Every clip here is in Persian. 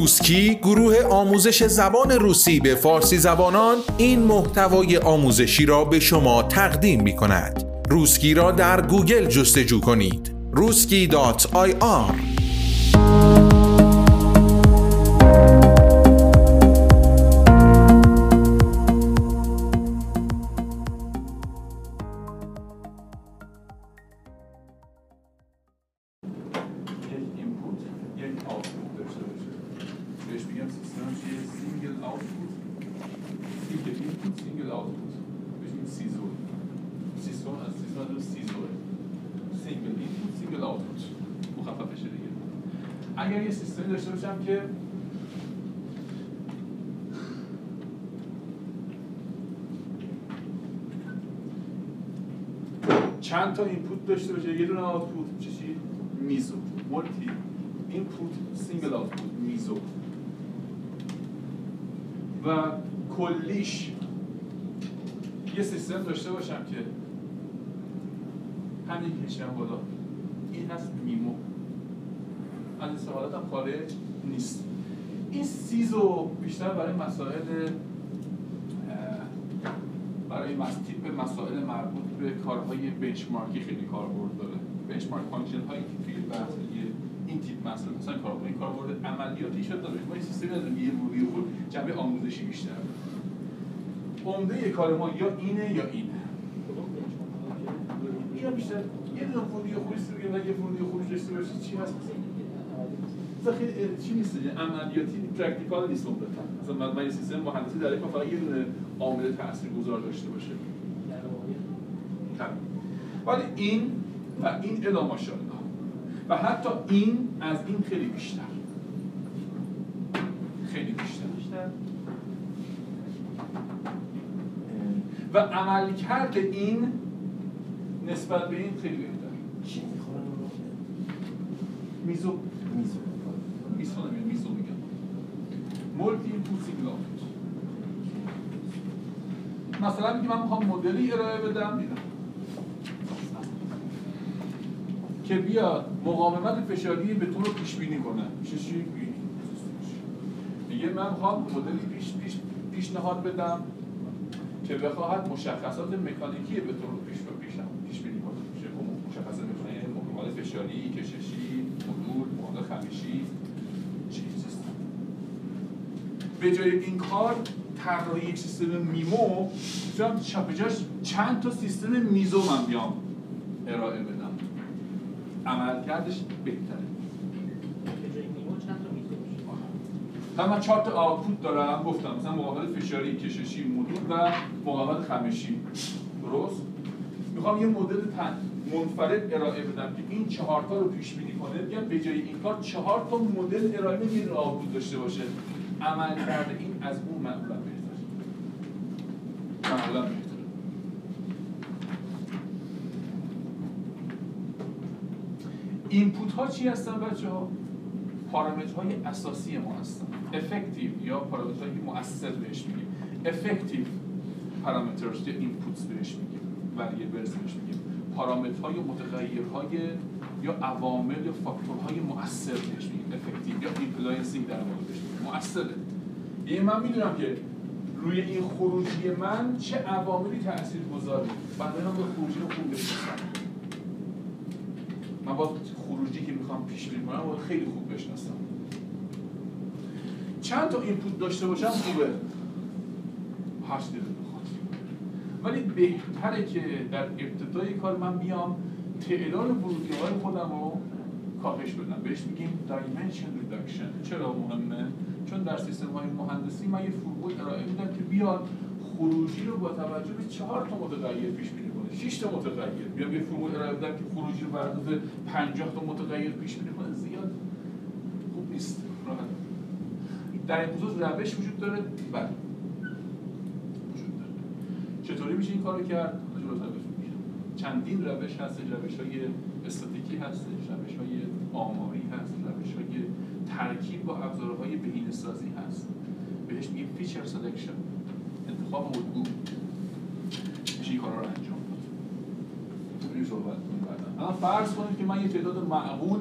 روسکی گروه آموزش زبان روسی به فارسی زبانان این محتوای آموزشی را به شما تقدیم می کند. روسکی را در گوگل جستجو کنید. ruski.ir داشته باشه یه دونه output چی MISO. multi input single output MISO. و کلیش یه سیستم داشته باشم که همین کشم بالا. این هست MIMO. از این سوالات هم خارج نیست. این SISO بیشتر برای مسائل برای تیپ مسائل مربوط به کارهای benchmark ی خیلی کاربرد داره. benchmark function هایی که توی بحث این تیپ مسئله مثلا کاربرد. این کاربرد عملیاتی شد داره. ما این سیستمی از یه روی خود جنبه آموزشی بیشتر عمده کار ما یا اینه یا اینه. اینا بیشتر یه دونه ورودی خروج و یه ورودی خروج داشته باشه چی هست؟ خیلی چی نیست عملیاتی practical نیست اون مثلا من یه سیستم مهندسی در یک فقط یه دونه عامل تاثیرگذار داشته باشه. ولی این و این الا ماشاءالله. و حتی این از این خیلی بیشتر. خیلی بیشتر. و عمل کرده این نسبت به این خیلی بهتر. چی MISO. MISO. MISO نمیگم MISO میگم multi input single مثلا میگه من می‌خوام مدلی ارائه بدم میدم که بیاد مقاومت فشاری به طور پیش بینی کنه. میشه چی؟ میگه من می‌خوام مدلی پیش پیش پیشنهاد بدم که بخواهد مشخصات مکانیکی به طور پیش پیش پیش بینی کنه. میشه مشخصات مکانیکی؟ مقاومت فشاری کششی مدول مقاومت خمیشی چیز به جای این کار طراحی یک سیستم میمو می‌تونم جاش چند تا سیستم میزو من بیام ارائه بدم. عمل کردش بهتره من چهار تا آوتپوت دارم گفتم مثلا مقابل فشاری کششی مدول و مقابل خمشی. درست؟ می‌خوام یه مدل تن منفرد ارائه بدم که این چهار تا رو پیش بینی کنه بیام به جای این کار چهار تا مدل ارائه بدم یه آوتپوت داشته باشه. عمل کرده این از اون معمولا معمولا اینپوت ها چی هستن بچه ها؟ پارامترهای اساسی ما هستن. effective یا پارامترهایی که مؤثر بهش میگیم. effective parameters یا inputs بهش میگیم. variables بهش میگیم. پارامترهای متغیرهای یا عوامل یا فاکتورهای مؤثر بهش میگیم. effective یا influencing در واقع بهش مؤثره. یعنی من می‌دونم که روی این خروجی من چه عواملی تاثیر گذاره. بعد من به خروجی رو خوب بشناسم. من با خروجی که می‌خوام پیش بینی کنم خیلی خوب بشناسم. چند تا input داشته باشم خوبه؟ چیزی بخواد ولی بهتره که در ابتدای کار من بیام تعداد ورودی های خودم رو کاهش بدم. بهش میگیم dimension reduction چرا مهمه؟ چون در سیستم های مهندسی من یه فرمول ارائه میدم که بیاد خروجی رو با توجه به چهار تا متغیر پیش بینی کنه. 6 تا متغیر. بیام یه فرمول ارائه بدم که خروجی رو بر اساس 50 تا متغیر پیش بینی کنه. زیاد خوب نیست. در این خصوص روش وجود داره. بله. وجود داره. چطوری میشه این کارو کرد؟ چندین روش هست روش های استاتیکی هست روش های آماری هست روش های ترکیب با ابزارهای بهینه سازی هست. بهش میگیم feature selection انتخاب الگو. میشه این کارا رو انجام داد. صحبت اما فرض کنید که من یه تعداد معقول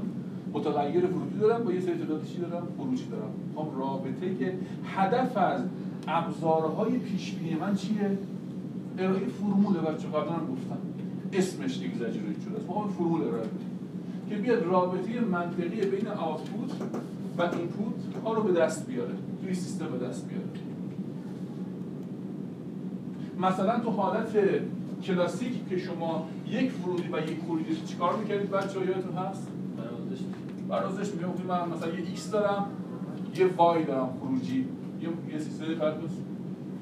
متغیر ورودی دارم با یه سری تعداد چی دارم؟ خروجی دارم. خب رابطه که هدف از ابزارهای پیش بینی من چیه؟ ارائه فرمول. بچه قبلا هم گفتم. اسمش اگزاجریت شده است. ما فرمول ارائه که بیاد رابطه منطقی بین آوتپوت و اینپوت ها رو به دست بیاره توی سیستم به دست بیاره. مثلا تو حالت کلاسیک که شما یک ورودی و یک خروجی چیکار می‌کردید بچه یادتون هست؟ برازش میگم من مثلا یه x دارم یه y دارم خروجی. یه یه سیستم فرض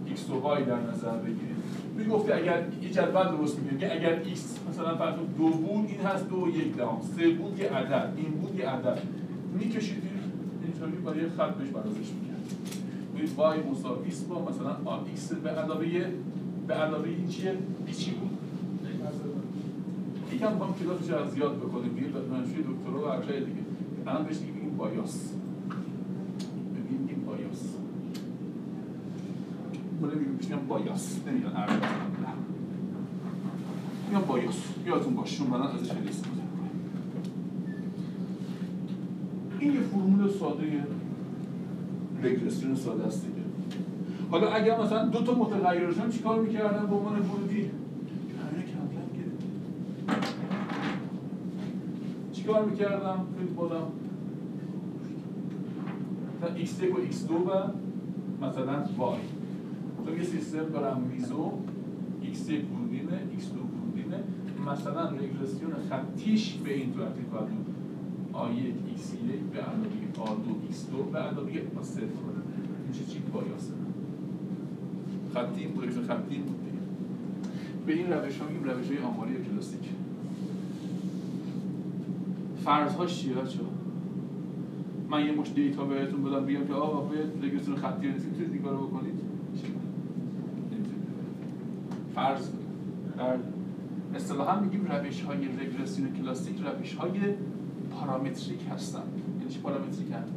x و y در نظر بگیرید. می‌گفتی اگر یه جدول درست میگه اگر x مثلا فرض دو بود این هست دو یک دهم سه بود یه عدد این بود یه عدد. میکشیدید اینطوری با یه خط بهش برازش می‌کرد میگید y مساوی است با مثلا x به علاوه به علاوه این چیه؟ چی بود؟ یکم می‌خوام کلاسش رو زیاد بکنیم دیگه دانشجوی دکترا و هر دیگه. الان بهش دیگه این بایاس ببین این بایاس پیش بایاس نمیگن هر میگم بایاس یادتون باشه چون بعدا ازش خیلی استفاده این یه فرمول ساده رگرسیون ساده است دیگه. حالا اگر مثلا دو تا متغیرشون چیکار می‌کردن؟ به عنوان ورودی چیکار می‌کردم؟ خیلی خودم مثلا x1 و x2 و مثلا y. یه سیستم دارم میزو x1 ورودینه x2 ورودینه مثلا رگرسیون خطیش به این تو اپلیکاتور a1 x1 به علاوه a2 x2 به علاوه a0 این چه چی بایاسه خطی بود خطی بود به این روش ها میگیم روش های آماری کلاسیک فرضهاش چیه بچه من یه مش دیتا بهتون بدم بگم که آقا باید رگرسیون خطی رسید می‌تونید این کارو بکنید؟ فرض در اصطلاحا میگیم روش های رگرسیون کلاسیک روش های پارامتریک هستن یعنی چی پارامتریک هست؟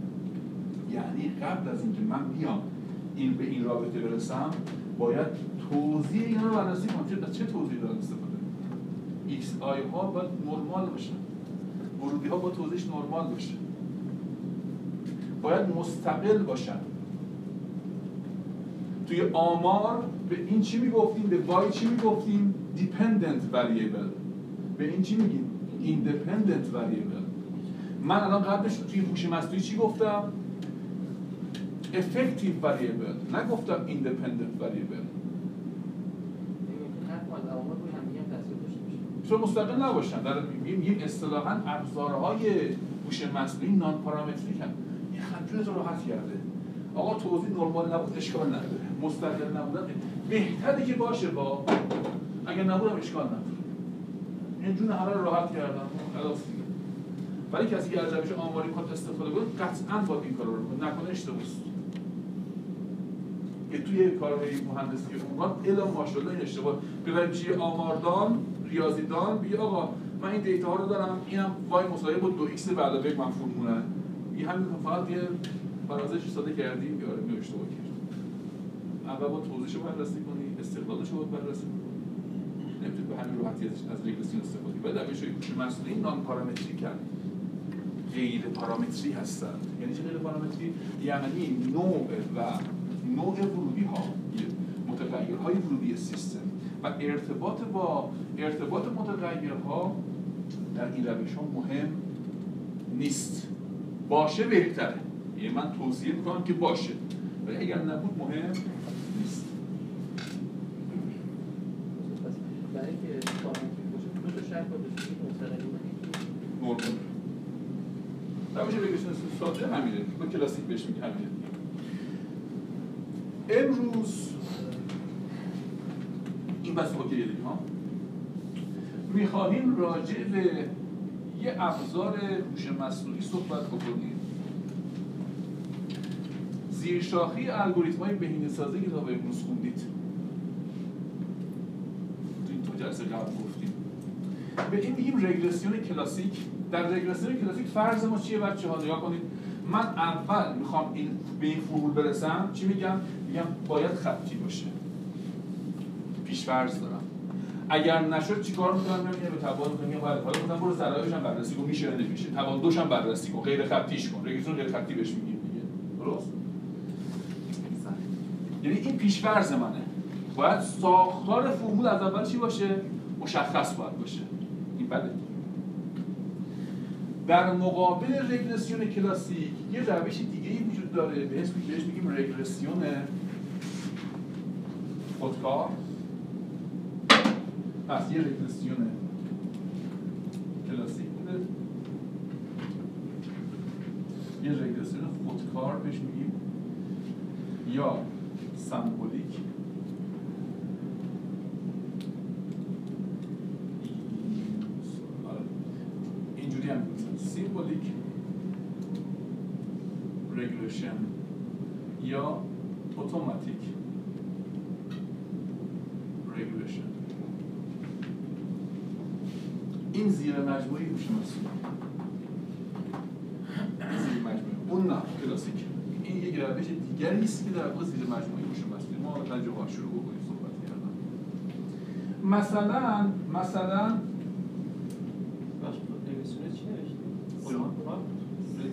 یعنی قبل از اینکه من بیام این به این رابطه برسم باید توزیع اینا رو بررسی کنم. چه توزیع دارم استفاده؟ xi ها باید نرمال باشن. ورودی ها باید توزیعش نرمال باشه. باید مستقل باشن. توی آمار به این چی می‌گفتیم؟ به وای چی می‌گفتیم؟ dependent variable. به این چی میگیم؟ independent variable. من الان قبلش توی هوش مصنوعی چی گفتم؟ effective variable. نگفتم independent variable. چون مستقل نباشن. در میگیم اصطلاحا ابزارهای هوش مصنوعی نان پارامتریک هم این خطی رو راحت کرده. آقا توضیح نرمال نبود اشکال نداره. مستقل نبودن. بهتره که باشه با اگر نبودم اشکال نداره. این جون همه راحت کردم خلاص دیگه. ولی کسی که از روش آماری کد استفاده کنه قطعا باید این کار رو نکنه اشتباه که توی کارهای مهندسی عمران الا ماشاءالله این اشتباه. ببریم چیه آماردان ریاضیدان بیا آقا من این دیتا ها رو دارم. اینم y مساوی با دو x به علاوه من فرمولن این همین فقط یه فرازش ساده کردیم یا می اشتباه کرد؟ اول باید توزیعش رو بررسی کنی استقلالش رو بررسی کنی. نمی‌تونی به همین راحتی از رگرسیون استفاده کنی. بعد روش هوش مصنوعی non-parametric. غیر پارامتری هستند یعنی چه غیر پارامتری؟ یعنی نوع و نوع ورودی ها. متغیرهای ورودی سیستم. و ارتباط با ارتباط متغیرها در این روش ها مهم نیست. باشه بهتره. یعنی من توصیه می‌کنم که باشه. ولی اگر نبود مهم نیست. روش ریگرشن ساده همینه. با کلاسیک بهش میگه همینه. امروز این بس اوکیه دیگه ها؟ می‌خواهیم راجع به یه ابزار هوش مصنوعی صحبت بکنیم. زیرشاخی الگوریتم های بهینه سازی که تا به امروز خوندید. تو این تو جلسه قبل گفتیم. به این میگیم رگرسیون کلاسیک. در رگرسیون کلاسیک فرض ما چیه بچه ها نگاه کنید. من اول می‌خوام این به این فرمول برسم. چی میگم؟ میگم باید خطی باشه. پیش فرض دارم. اگر نشد چیکار می‌کنم؟ میگم به تبادل میگم. باید حالا مثلا برو ضرایبش هم بررسی کن. میشه نمیشه؟ تبادلش هم بررسی کن. غیر خطیش کن. رگیسون غیر خطی بهش میگیم دیگه. درست؟ یعنی این پیشفرض منه. باید ساختار فرمول از اول چی باشه؟ مشخص باید باشه. این بده در مقابل رگرسیون کلاسیک یه روش دیگه ای وجود داره. به اسم بهش میگیم رگرسیون خودکار. پس یه رگرسیون کلاسیک بوده. یه رگرسیون خودکار بهش میگیم. یا سمبولیک آره. اینجوری هم سیمبولیک رگرشن یا اتوماتیک رگرشن این زیر مجموعی هوش مصنوعی زیر مجموعی اون نه کلاسیک این یک روش دیگری است که در واقع زیر مجموعه هوش مصنوعی ما تجربه شروع بکنیم صحبت کردن. مثلا مثلا؟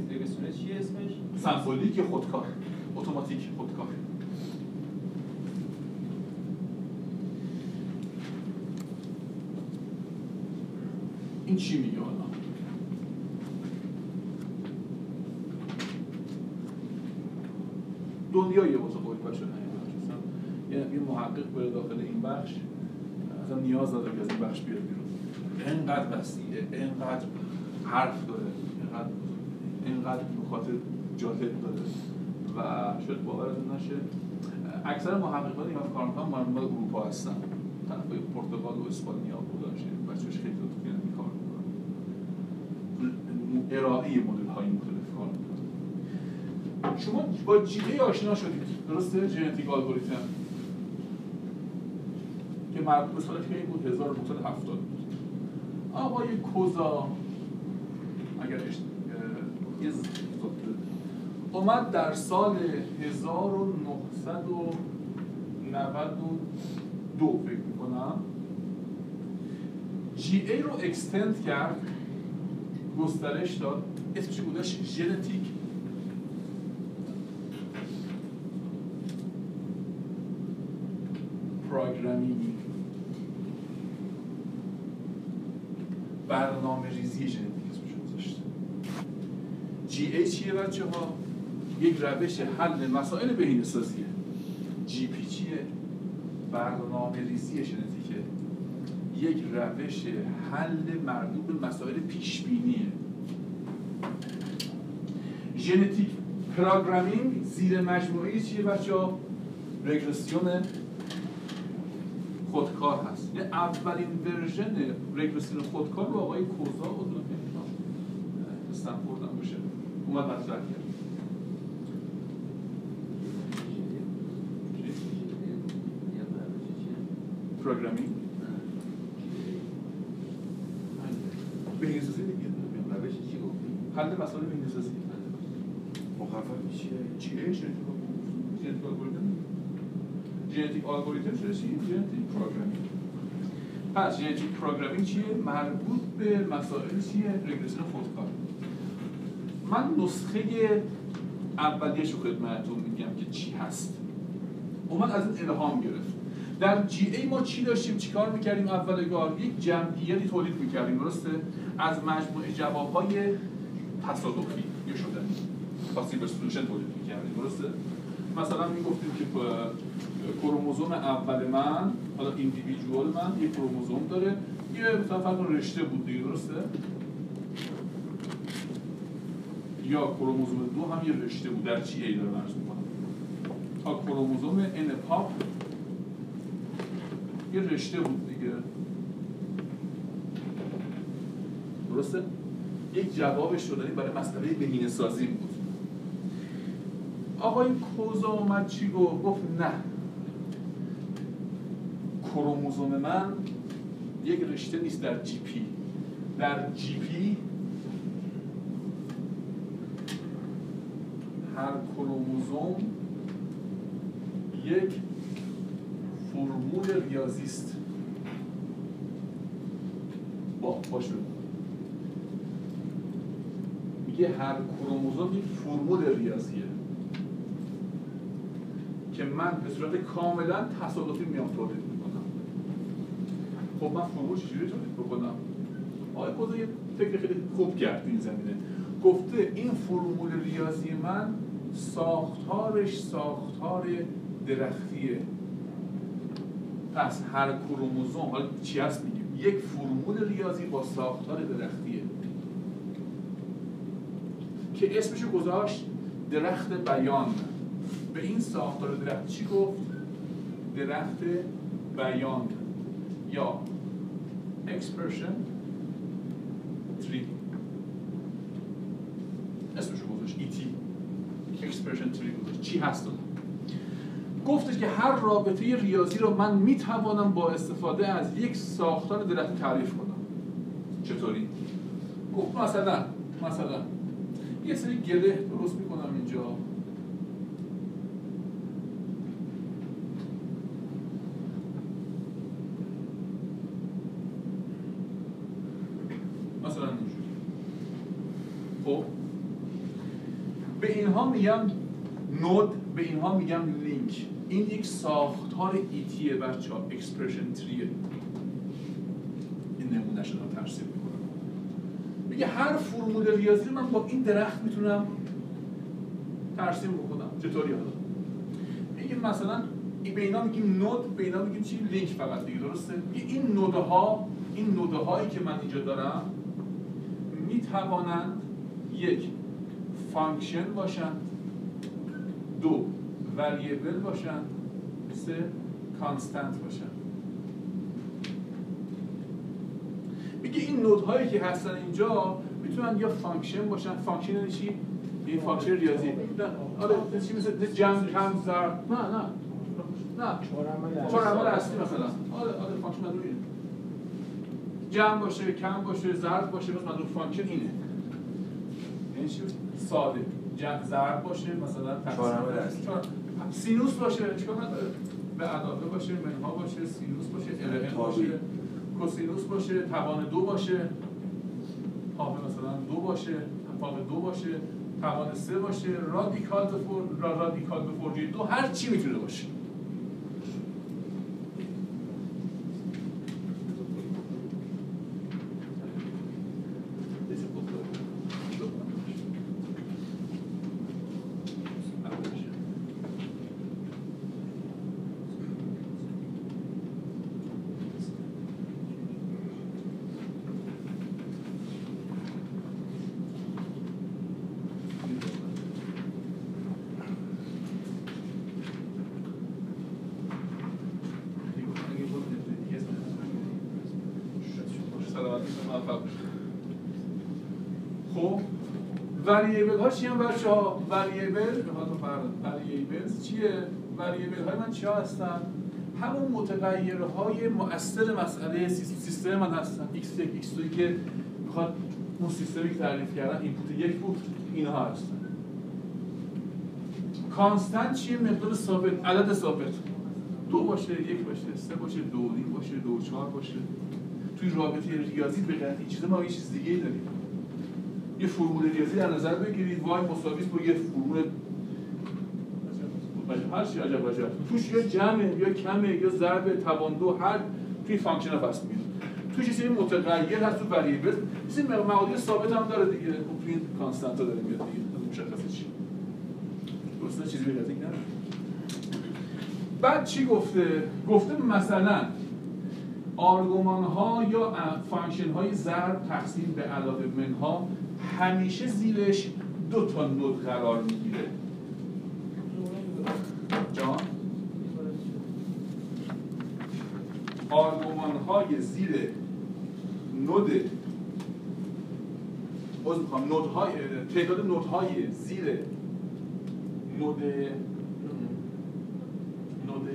رگرسیون چیه؟ اسمش؟ سمبولیک خودکار. اتوماتیک خودکار. این چی میگه حالا دنیا یه واسه خودی باشه مثلا یه یه محقق بره داخل این بخش اصلا نیاز نداره که از این بخش بیاد بیرون. انقدر وسیعه انقدر حرف داره انقدر اینقدر نکات جالب داره. و شاید باورتون نشه اکثر محققانی که کار می‌کنن مال اروپا هستن. طرفای پرتغال و اسپانیا بوداشه بچه‌ش خیلی این کار می‌کنن. ارائه مدل های مختلف. شما با جی ای آشنا شدید. درسته؟ ژنتیک الگوریتم که مربوط به سال کی بود 1970 بود. آقای کوزا اگر اش- اه، یه ز- اومد در سال 1992 فکر می‌کنم. GA رو extend کرد. گسترش داد. اسمش بودش ژنتیک. programming برنامه ریزی ژنتیک اسمش گذاشته GA چیه بچه ها؟ یک روش حل مسائل بهینه سازیه GP چیه؟ برنامه ریزی ژنتیکه یک روش حل مربوط به مسائل پیش بینیه ژنتیک programming زیر مجموعه چیه بچه ها؟ رگرسیون خودکار هست. یعنی اولین ورژن رگرسیون خودکار رو آقای کوزا و استنفورد هم باشه. اومد مطرح کرد. programming؟ بهینه‌سازی دیگه. روش چی گفتی؟ حل مسائل بهینه‌سازی. مخفف. چیه؟ چیه؟ ژنتیک الگوریتم شده چی ژنتیک programming پس ژنتیک programming چیه؟ مربوط به مسائل چیه؟ رگرسیون خودکار من نسخه اولیش رو خدمتتون میگم که چی هست. اومد از این الهام گرفت. در جی ای ما چی داشتیم؟ چیکار می‌کردیم؟ اولگار یک جمعیتی تولید می‌کردیم درسته؟ از مجموعه جوابهای تصادفی یا شدنی. پاسیبل سولوشن تولید می‌کردیم درسته؟ مثلا می‌گفتیم که کروموزوم اول من حالا ایندیویدوال من یه کروموزوم داره. یه مثلا رشته بود دیگه درسته؟ یا کروموزوم دو هم یه رشته بود. در جی ای داره مرز می‌کنم؟ تا کروموزوم nPop یه رشته بود دیگه. درسته؟ یک جواب شدنی برای مسئله بهینه سازی بود. آقای کوزا اومد چی گفت؟ گفت نه. کروموزوم من یک رشته نیست در GP. در GP هر کروموزوم یک فرمول ریاضی است. باشه. میگه هر کروموزوم یک فرمول ریاضیه. که من به صورت کاملا تصادفی میام تولید می‌کنم. خب من فرمول چجوری تولید بکنم؟ آقای یه فکر خیلی خوب کرد این زمینه. گفته این فرمول ریاضی من ساختارش ساختار درختیه. پس هر کروموزوم حالا چی هست میگیم؟ یک فرمول ریاضی با ساختار درختیه. که اسمشو گذاشت درخت بیان. به این ساختار درخت. چی گفت؟ درخت بیان. یا expression tree. اسمشو گذاشت. ET expression tree گذاشت. چی هست؟ گفتش که هر رابطه ریاضی رو من می‌توانم با استفاده از یک ساختار درخت تعریف کنم. چطوری؟ گفت مثلا مثلا یه سری گله درست می‌کنم اینجا مثلا اینجوری خب به اینها میگم node به اینها میگم لینک این یک ساختار ET یه بچه ها expression tree یه. این نمونهش رو ترسیم می‌کنم. میگه هر فرمول ریاضی من با این درخت می‌تونم ترسیم بکنم. چطوری حالا؟ میگه مثلا به اینا میگیم node به اینا میگیم چی؟ لینک فقط دیگه درسته؟ میگه این node ها این node هایی که من اینجا دارم می‌توانند یک function باشند دو. variable باشن. سه. constant باشن. میگه این node هایی که هستن اینجا می‌تونن یا function باشن. function یعنی چی؟ یه function ریاضی. نه آره چی مثل جمع کم ضرب نه نه. نه. چهار عمل اصلی مثلا. آره آره فانکشن اینه. جمع باشه کم باشه ضرب باشه مثلا مدرو فانکشن اینه. یعنی چی؟ ساده. جمع ضرب باشه مثلا اصلی سینوس باشه چیکار به علاوه باشه منها باشه سینوس باشه الهن باشه کوسینوس باشه توان دو باشه پاپ مثلا دو باشه پاپ دو باشه توان سه باشه رادیکال به فور را رادیکال به دو هر چی می‌تونه باشه خب variable ها چی هم بچه ها variable variable چیه؟ variable های من چی هستن؟ همون متغیرهای مؤثر مسئله سیستم من هستن. X1 x2 که می‌خواد اون سیستمی که تعریف کردن input یک بود اینها هستن. constant چیه؟ مقدار ثابت عدد ثابت. دو باشه یک باشه سه باشه دو نیم باشه دو چهار باشه. توی رابطه ریاضی به این چیزا ما یه چیز دیگه داریم. یه فرمول ریاضی در نظر بگیرید. y مساوی با یه فرمول. هر چی عجب عجب. توش یا جمعه یا کمه یا ضرب توان دو هر توی function ها پس میاد توش یه سری متغیر هست تو variable. چیزی معادل ثابت هم داره دیگه. خب توی constant ها داره میاد دیگه. مشخصه چی. درسته؟ چیزی به نداره بعد چی گفته؟ گفته مثلا argument ها یا function های ضرب تقسیم به علاوه منها همیشه زیرش دو تا node قرار می‌گیره. جان؟ argument های زیر node باز می‌خوام node های تعداد node های زیر نود نود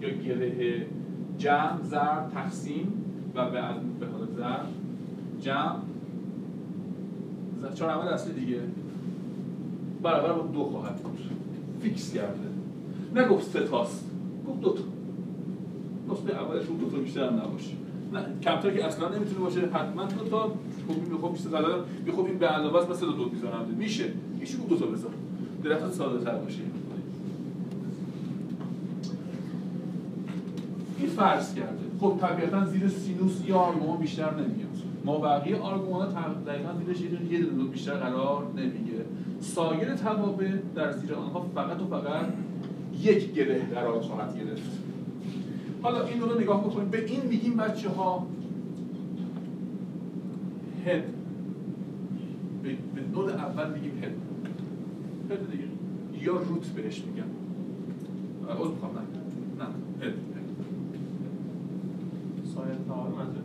یا گره جمع ضرب تقسیم و به به حال ضرب جمع. چهار عمل اصلی دیگه برابر با دو خواهد بود. فیکس کرده. نگفت سه تاست. گفت دو تا. نسبه اولش دو تا بیشتر هم نباشه. نه کمتر که اصلا نمی‌تونه باشه. حتما دو تا. خب این خب میشه زدن خب این به علاوه است مثلا دو می‌ذارم میشه. میشه دو تا بذار درخت ساده تر باشه. این فرض کرده. خب طبیعتا زیر سینوس یا آرگومان بیشتر نمیاد ما بقیه آرگومان دقیقا زیرش یه دونه بیشتر قرار نمیگه سایر توابع در زیر آنها فقط و فقط یک گره قرار خواهد گرفت. حالا این رو نگاه بکنیم. به این میگیم بچه ها هد. به نود اول میگیم هد. هد دیگه. یا روت بهش میگم از بخوام نه. نه. هد سایر تعامل منظور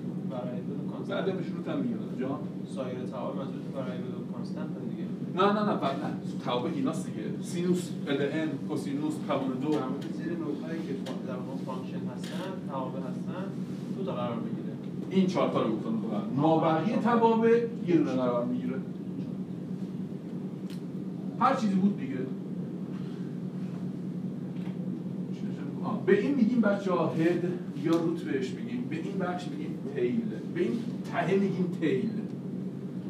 بعد بهش روت هم میگم جان؟ سایر تعامل منظور برای کانستنت دیگه. نه نه نه بعد نه توابع ایناست دیگه. سینوس LN کوسینوس توابع دو زیر نودهایی که در اون فانکشن هستن توابع هستن دو تا قرار بگیره. این چهار تا رو گفتم ما بقیه توابع یه دونه قرار می‌گیره. هر چیزی بود دیگه. به این میگیم بچه ها هد یا روت بهش میگیم به این بخش میگیم تیل به این ته میگیم تیل.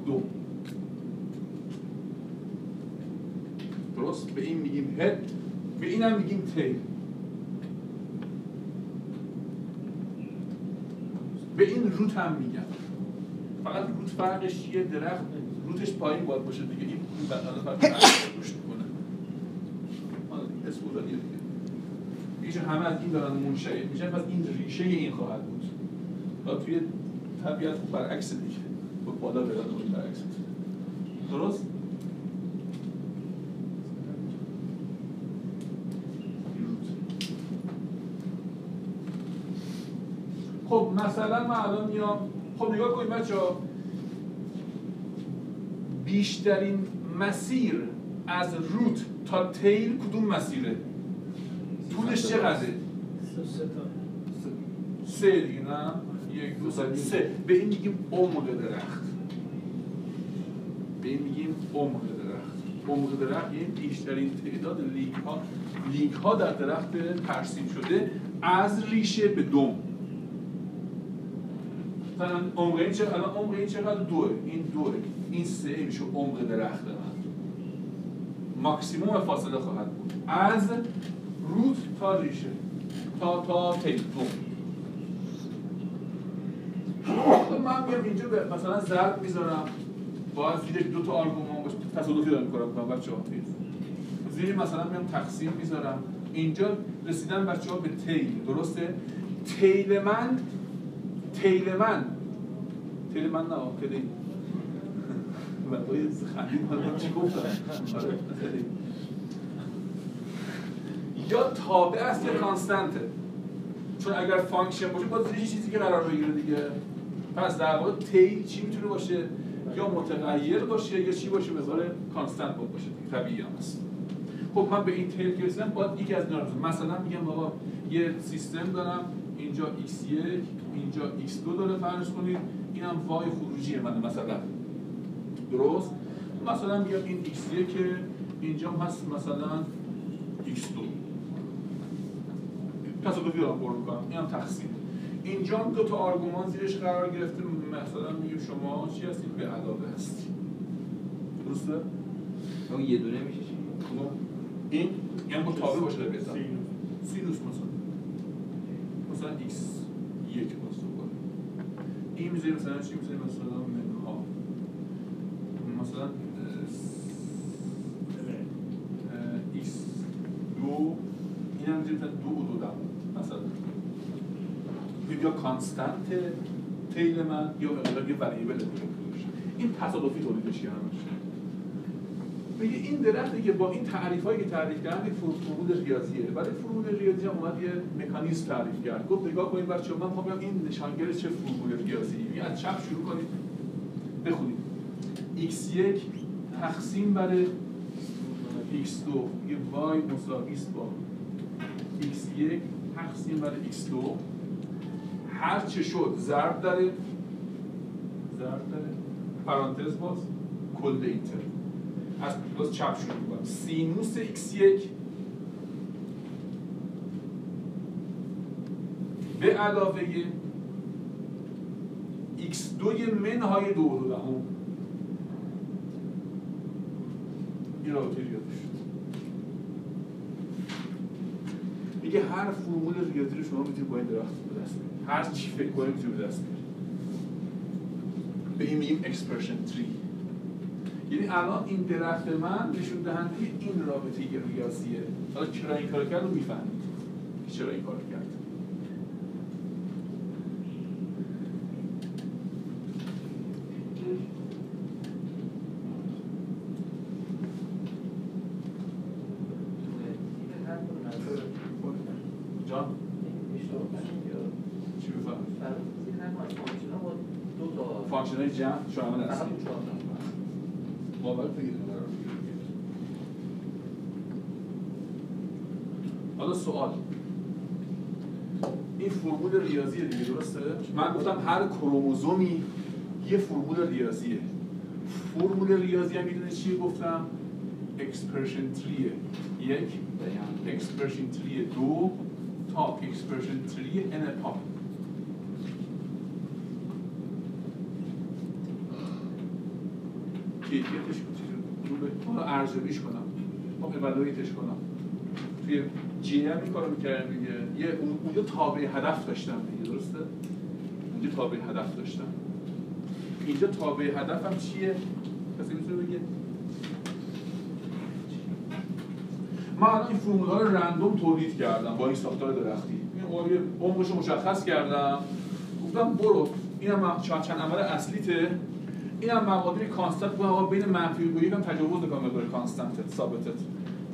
دو. درست؟ به این میگیم هد به این هم میگیم تیل. به این روت هم میگم. فقط روت فرقش یه درخت روتش پایین باید باشه دیگه. این بقیه فرق روش می‌کنه. اسم دیگه. دیگه همه از این دارن منشعب میشن پس این ریشه این خواهد بود. و توی طبیعت برعکس دیگه. بالا برن برعکس. درست؟ خب مثلا من الان میام. خب نگاه کنید بچه ها. بیشترین مسیر از روت تا تیل کدوم مسیره؟ طولش چقدره؟ سه دیگه نه؟ یک دو سه. به این میگیم عمق درخت. به این میگیم عمق درخت. عمق درخت یعنی بیشترین تعداد لیک ها لیک ها در درخت ترسیم شده از ریشه به دم. مثلا عمق این چقدر الان عمق این چقدر دوه؟ این دوه. این سه میشه عمق درخت. من ماکسیموم فاصله خواهد بود. از روت تا ریشه تا تا دو من میام اینجا به مثلا ضرب می‌ذارم باید زیر دو تا آرگومان باشه تصادفی دارم می‌کنم کنم بچه ها زیر مثلا میام تقسیم می‌ذارم اینجا رسیدن بچه ها به tail درسته tail من tail من tail من نه tail چی گفتم یا تابع است یا constant ه؟ چون اگر function باشه باز یه چیزی که قرار بگیره دیگه. پس در واقع tail چی می‌تونه باشه؟ یا متغیر باشه یا چی باشه؟ مثال کانستنت باشه طبیعی هم هست. خب من به این تیل که رسیدم باید یکی از اینا مثلا میگم بابا یه سیستم دارم اینجا x1 اینجا x2 داره فرض کنید. اینم وای خروجی من مثلا. درست؟ مثلا میگم این x1 که اینجا هست مثلا x2 تصادفی پر می‌کنم اینم تقسیم. اینجا دو تا آرگومان زیرش قرار گرفته. مثلا میگیم شما چی هستید به علاوه هستید درسته؟ اون یه دونه میشه چی؟ این یعنی مطابق باشه در بزن سینوس مثلا. مثلا x یک باز دوباره این می‌ذاری مثلا چی می‌ذاری مثلا منها مثلا x دو. این هم می‌ذاری دو و دو دم. مثلا. یا کانستنت تیل من یا مقدار یه وریبل دیگه این تصادفی تولیدش کردن میگه این درختی که با این تعریف هایی که تعریف کردن یک فرمول ریاضیه. ولی فرمول ریاضی هم اومد یه مکانیزم تعریف کرد. گفت نگاه کنید بچه‌ها من می‌خوام این نشانگر چه فرمول ریاضی. یعنی از چپ شروع کنید. بخونید. X1 تقسیم بر x2 یه y مساوی است با x1 تقسیم بر x2 هر چه شد ضرب داره. ضرب داره. پرانتز باز. کل اینتر. از باز چپ شروع کنم سینوس x1 به علاوه x2 منهای دو دهم. این رابطه میگه هر فرمول ریاضی رو شما می‌تونید با این درخت به دست هر چی فکر کنید می‌تونید به دست بیارید به این میگیم اکسپرشن تری یعنی الان این درخت من نشون دهنده این رابطه ریاضیه حالا چرا این کار کرد رو می‌فهمید. که چرا این کار کرد جان چی بفهم فانکشن های جمع شامل هستی باور بگیریم. حالا سوال. این فرمول ریاضیه دیگه درسته؟ من گفتم هر کروموزومی یه فرمول ریاضیه. فرمول ریاضی هم می‌دونه چیه؟ گفتم expression tree یه یک expression tree دو تا expression tree nPop کیفیتش چیزی رو حالا ارزیابیش کنم. اولویتش کنم. توی جی هم این کارو می‌کردم دیگه. یه اون- اونجا تابع هدف داشتم دیگه درسته؟ اونجا تابع هدف داشتم. اینجا تابع هدفم چیه؟ کسی می‌تونه بگه؟ من الان این فرمول های رندوم تولید کردم با این ساختار درختی. این عمقش رو مشخص کردم. گفتم برو. اینم چند عمل اصلیته. اینم مقادیر constant بودم آقا بین منفی و یک هم تجاوز نکنم مقدار constant ت ثابتت.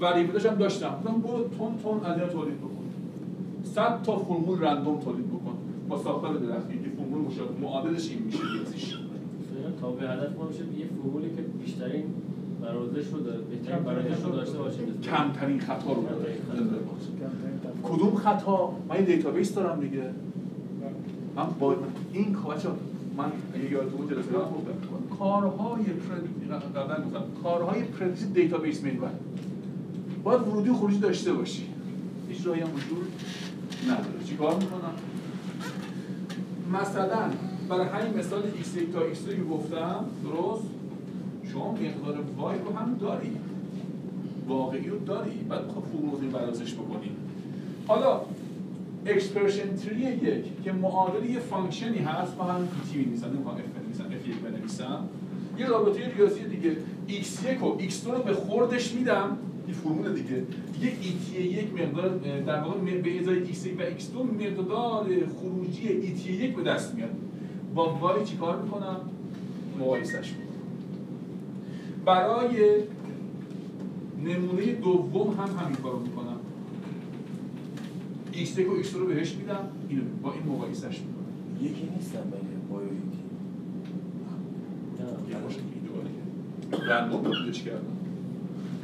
variable ش هم داشتم. گفتم برو تون تون از تولید بکن. 100 تا فرمول random تولید بکن. با ساختار درختی. که فرمول مشابه معادلش این میشه. ریاضیش تا به هدف ما میشه یه فرمولی که بیشترین برازش رو داره بهترین برازش رو داشته باشه. کمترین خطا رو داره. کدوم خطا؟ من یه دیتابیس دارم دیگه. من با این کار من اگه یادتون بود جلسه قبل گفتم. کارهای قبلا گفتم. کارهای predict دیتابیس محور. باید ورودی خروجی داشته باشی. هیچ راهی هم وجود نداره. چیکار می‌کنم؟ مثلا برای همین مثال x1 تا x2 که گفتم درست؟ شما مقدار y رو هم داری. واقعی رو داری. بعد می‌خواد فرمول برازش بکنی. حالا expression tree یک که معادل یه function ی هست. من همین تی می‌نویسم نمی‌خوام اف بنویسم اف یک بنویسم. یه رابطه ریاضی دیگه. X1 و x2 رو به خوردش میدم. این فرمول دیگه. دیگه ET یک مقدار در واقع به ازای x1 و x2 مقدار خروجی ET یک به دست میاد. با y چیکار می‌کنم؟ مقایسش برای نمونه دوم هم همین کارو می‌کنم. X1 و x2 رو بهش میدم اینو با این مقایسش می‌کنم یکی نیستن بین باشه ایدئالیه رندوم تولیدش کردم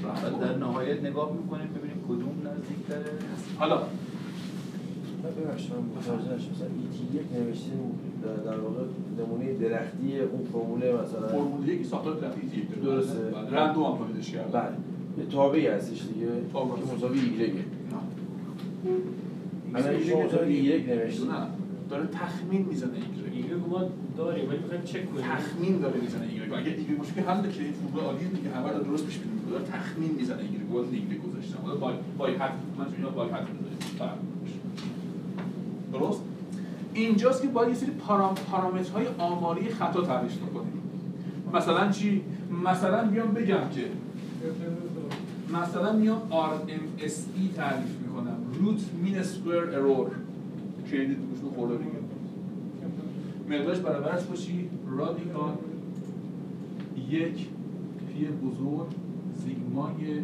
بعد در نهایت نگاه می‌کنیم ببینیم کدوم نزدیکتره. حالا. ببخشید من متوجه نشدم. مثلا ایتی یک نوشتیم در, در واقع نمونه درختی اون فرمول مثلا فرمول یکی ساختار درختی یک. داره. درسته. بله. رندوم هم تولیدش کردم. بله. یه تابعی هستش دیگه که. مساوی ایگرگه الان یک یک نه داره تخمین می‌زنه ایگرگ ایگرگ ما داریم ولی می‌خوایم چک کنیم. تخمین داره می‌زنه ایگرگ اگه ایگرگ باشه که حل که این فرمول عالیه دیگه همه رو درست پیش بینی می‌کنه. داره تخمین می‌زنه ایگرگ واسه ایگرگ گذاشتم حالا بای بای حد من چون اینا بای حد می‌ذارم درست؟ اینجاست که باید یه سری پارام پارامترهای آماری خطا تعریف کنیم مثلا چی؟ مثلا بیام بگم که مثلا میام RMSE تعریف root mean square error شنیدید گوشتون خورده دیگه مقدارش برابر است باشی رادیکال یک پی بزرگ سیگمای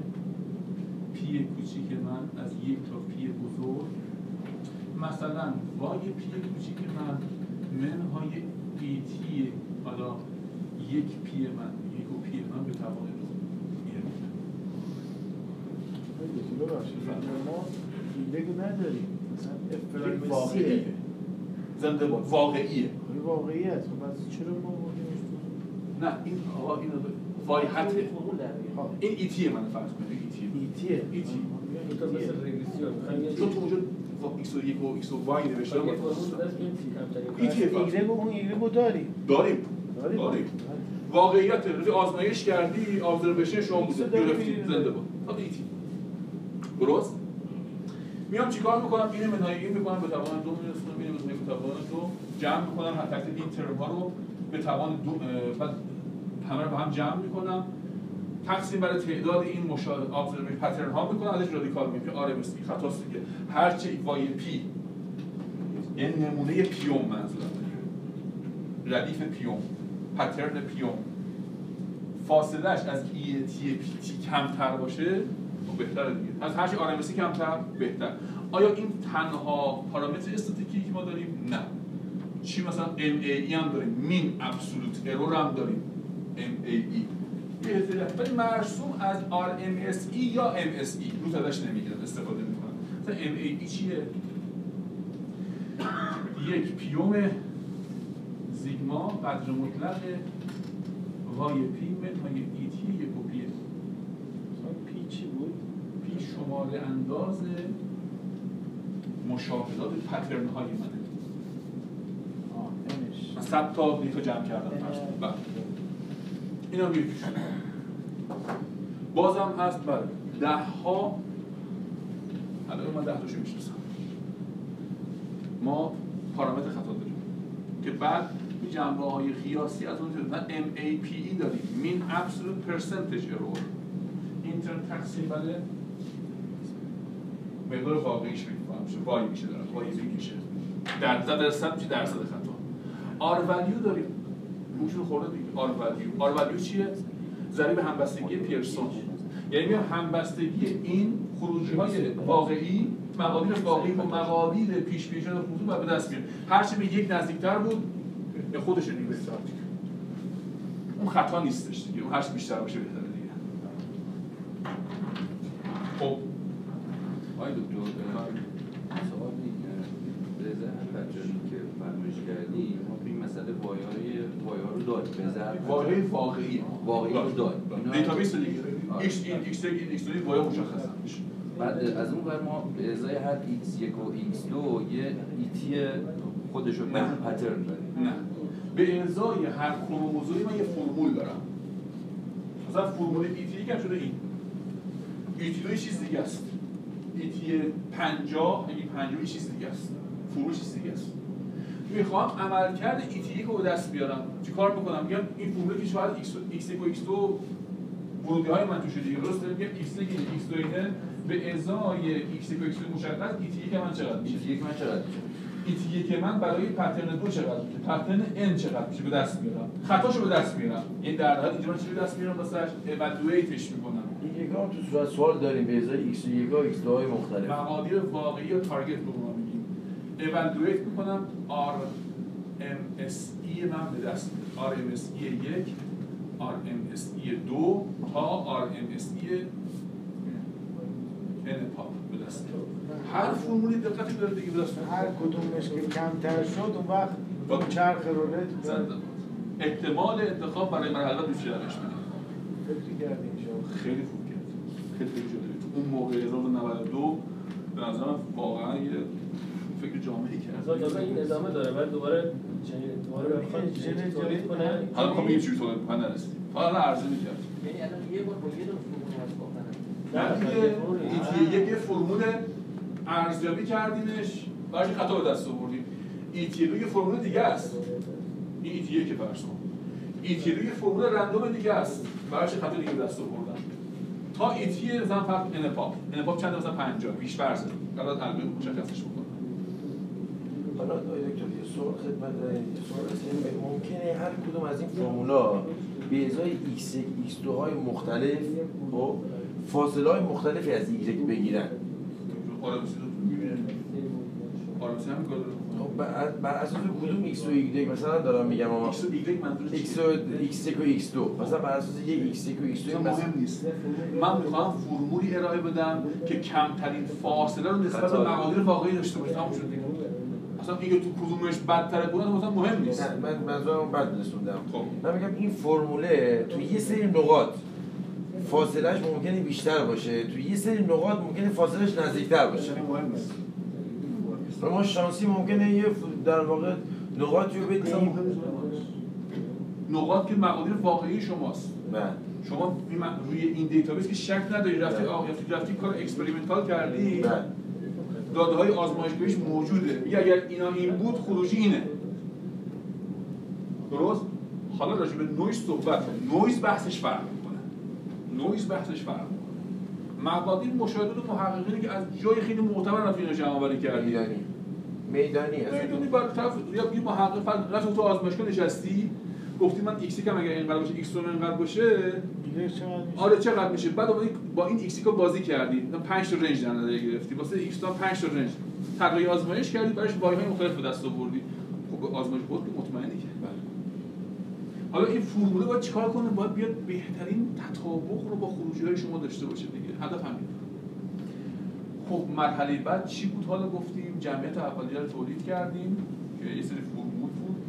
پی کوچیک من از یک تا پی بزرگ. مثلا y p کوچیک من منهای ایتی حالا یک پی من یک و پی من به توان دو ایگرگ نداریم. مثلا واقعیه. زنده باد واقعیه. خیلی واقعی است. خب پس چرا ما؟ نه این آقا این وای حته. فرمول در میاد. این ایتیه من فرض کنید ایتیه. ایتیه. ایتی چون تو اونجا خب x و یک و x و y نوشته یه فرمول دست بیاریم تی کمترین ایتی فرق. فرق. ایگرگ و اون ایگرگ رو داریم. داریم؟ داریم. واقعیت روزی آزمایش کردی ابزرویشن شما بوده. ایکس گرفتی. زنده بود فقط ایتی درست؟ میام چیکار می‌کنم؟ این منهایی می‌کنم به توان دو میرسونم این منهایی به توان دو جمع می‌کنم. هر تک این ترم ها رو به توان دو بعد همه رو با هم جمع می‌کنم. تقسیم بر تعداد این مشاهده observation pattern ها می‌کنم. ازش رادیکال میگم. RMS خطاست دیگه. هر چه y p. یعنی نمونه پیوم منظورم. ردیف پیوم. pattern پیوم. فاصلهش از ET پی تی کمتر باشه. بهتره دیگه. از هر چی RMSE کمتر بهتر. آیا این تنها پارامتر statistic ی که ما داریم؟ نه. چی مثلا MAE هم داریم. mean absolute error هم داریم. اطلاع ولی مرسوم از آر ام اس ای یا ای رو ازش نمی‌گیرم استفاده می‌کنم مثلا ام ای ای چیه؟ یک پیوم زیگما قدر مطلق وای پی منهای ای تی یک و پیه پی چی بود؟ پی شماره انداز مشاهدات پترن های منه من صد تا دیتا جمع کردم. بله. این هم یکیش بازم هست. بله. ده ها. الان من ده تاشو می‌شناسم. ما پارامتر خطا داریم. که بعد جنبه های قیاسی از اون جدا MAPE داریم. Mean Absolute Percentage Error. تقسیم بله. مقدار واقعیش می‌کنم میشه وای میشه دارم. وای میشه. درصد درصد میشه درصد خطا؟ آر ولیو داریم. گوشون خورده دیگه. آر ولیو آر ولیو چیه؟ ضریب همبستگی پیرسون. یعنی میام همبستگی این خروجی های واقعی مقادیر واقعی با مقادیر پیش پیش شده خصوص و به دست میاد هر چه به یک نزدیکتر بود به خودش دیگه اون خطا نیستش دیگه. اون هر چه بیشتر باشه بهتره دیگه خب آقای دکتر سوال رضا بچه‌ای که فرمایش کردی ما تو این مسئله وایای وایار رو داریم. به ضرب واقعی واقعی. واقعی رو داریم. دیتابیس دیگه. آره. ایکس این ایکس یک این ایکس دو این وای مشخصن بعد از اون ور ما به ازای هر x یک و x دو یه ایتی خودشو به اون پترن داریم. نه. به ازای هر کروموزومی من یه فرمول دارم. مثلا فرمول ET یک هم شده این. ET دو چیز دیگه است. ET پنجاه یعنی پنجاه یه چیز دیگه است. فرمول چیز دیگه است. می‌خوام عملکرد ET رو دست بیارم. چی کار می‌کنم میگم این فرمولی که شاید x ایکس یک و ایکس دو ورودی های من توشه دیگه درسته؟ میگم ایکس یک ایکس دو اینه. به ازای ایکس یک و ایکس دو مشخص ET یک من چقدر میشه؟ ET من چقدر میشه؟ ET که من برای pattern دو چقدر میشه؟ pattern n چقدر میشه؟ به دست میارم خطاشو به دست میارم این در حال اینجا من چی به دست میارم واسش evaluate ش می‌کنم. این یک هم تو صورت سوال داریم به ازای x و یک و x دو های مختلف. مقادیر واقعی یا target به evaluate می‌کنم RMSE من به دست RMSE یک RMSE دو تا RMSE n pop به دست. هر فرمولی دقتی داره دیگه به دست. هر کدومش که کمتر شد اون وقت اون چرخ زنده باد. احتمال انتخاب برای مرحله بیشتر روش میده فکر خیلی خوب کرد خیلی شده تو اون موقع 1092 به نظرم واقعا یه فکر جامعی مثلا کرد تازه این ادامه داره. بعد دوباره چنین دوباره بخواد چنین تولید کنه. حالا می‌خوام بگیم چی تولید کنه نرسید الان عرضه می‌کرد یعنی الان یه بار با یه دونه فرمول نه ایتی یک فرمول. ارزیابی کردیمش. براش خطا به دست آوردیم. ET دو یه فرمول دیگه است. این ET یک فرض کن. ET دو یه فرمول random دیگه است. براش خطا دیگه به دست آوردم تا ET مثلا فرق n pop n pop چند مثلا 50 پیش فرضه قرار الگوریتم مشخصش بکنم حالا آقای دکتر یه سوال خدمت. یه سوال ممکنه هر کدوم از این فرمولا به ازای x1 x2 های مختلف خب فاصله های مختلفی از y بگیرن. خب بر, بر اساس کدوم x و y مثلا دارم میگم اما ایکس و منظور x و x1 و x2 مثلا بر اساس یه x1 و x2 اصلا مثلا مهم نیست. من می‌خوام فرمولی ارائه بدم که کمترین فاصله رو نسبت به مقادیر واقعی داشته باشه شد. دیگه اصلا اینکه تو کدومش بدتره بودن مثلا مهم نیست. نه، من منظورم بد رسوندم. خب. من میگم این فرموله تو یه سری نقاط فاصلهش ممکنه بیشتر باشه. تو یه سری نقاط ممکنه فاصلش نزدیکتر باشه. مهم نیست. ما شانسی ممکنه یه در واقع نقاطی رو بدیم. نقاط که مقادیر واقعی شماست. بله شما روی این database که شک نداری رفتی آقا رفتی کار experimental کردی. بله داده های آزمایشگاهیش موجوده. میگه اگر اینا این بود خروجی اینه. درست؟ حالا راجع به نویز صحبت نویز بحثش فرق می‌کنه. نویز بحثش فرق می‌کنه. مقادیر مشاهدات محققینی که از جای خیلی معتبر رفتی اینا جمع آوری کردی. میدانی. میدانی. اصلا می‌دونی بر طرف یا یه محقق رفت تو آزمایشگاه نشستی. گفتی من X کم اگر اینقدر باشه X اینقدر باشه چقدر میشه؟ آره چقدر میشه؟ بعد اومدی با این X بازی کردی 5 تا range در نظر گرفتی. واسه X تا 5 تا range. طراحی آزمایش کردی براش Y های مختلف به دست آوردی. خب آزمایش بود که مطمئنی که. حالا این فرموله باید چیکار کنه؟ باید بیاد بهترین تطابق رو با خروجی های شما داشته باشه دیگه. هدف همین. خب مرحله بعد چی بود؟ حالا گفتیم جمعیت اولیه رو تولید کردیم که یه سری فرمول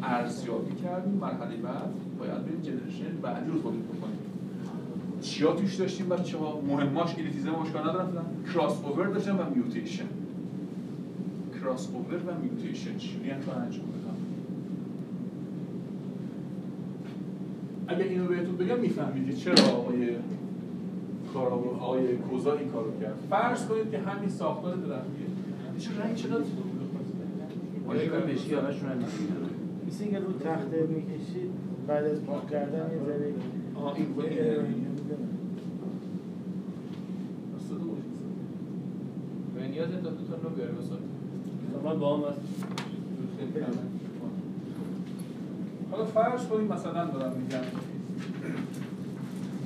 ارزیابی کردیم مرحله بعد باید بریم جنریشن بعدی رو تولید بکنیم. چیا توش داشتیم بچه ها مهماش الیتیزم مشکل ندارم کراس اوور داشتن و میوتیشن کراس اوور و میوتیشن چجوری هم تو انجام بدم؟ اگه اینو بهتون بگم می‌فهمید که چرا آقای کارا آقای کوزا این کارو کرد؟ فرض کنید که همین ساختار درختیه. چه رنگ چرا آیا بشی همشون هم مثل اینکه رو تخته می‌کشید بعد از پاک کردن یه ذره آها این نیاز تا دو تا رو بیاره بسار من با هم هست حالا فرض کنید مثلا دارم میگم.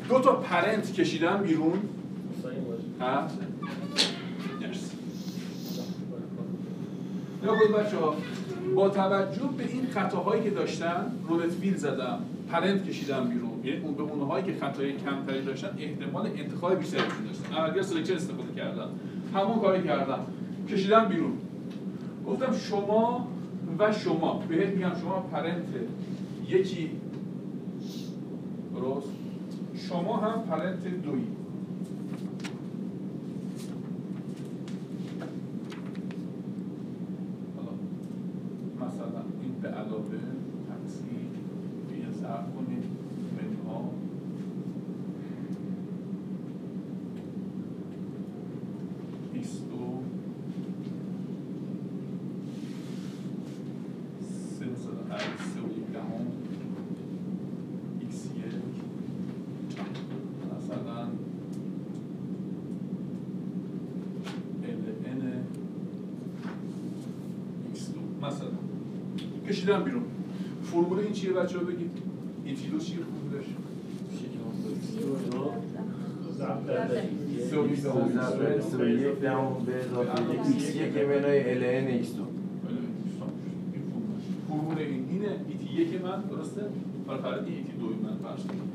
دو تا parent کشیدن بیرون. باشه. مرسی. یا بود بچه ها با توجه به این خطاهایی که داشتن roulette wheel زدم parent کشیدم بیرون. یعنی اون به اونهایی که خطای کمتری داشتن احتمال انتخاب بیشتری داشتن. اولگر selection استفاده کردم. همون کاری کردم. کشیدم بیرون. گفتم شما و شما بهت میگم شما parent. یکی. درست. شما هم پرنت دویی حالا مثلا این به علاوه تقسیم به یه ضرب کنیم منها بیست و سه مثلا هر سه و یک دهم ایکس یک مثلا ال ان ایکس دو مثلا کشیدم بیرون فرمول این چیه بچه ها بگید این فیلو چیه فرمولش ضبط کرده. سه و بیست دهم و یک دهم به اضافه یک ایکس یک منهای ال ان ایکس دو این فرمولش. فرمول این اینه ایتی یک من درسته؟ حالا فرد ایتی دوی من فرض کنیم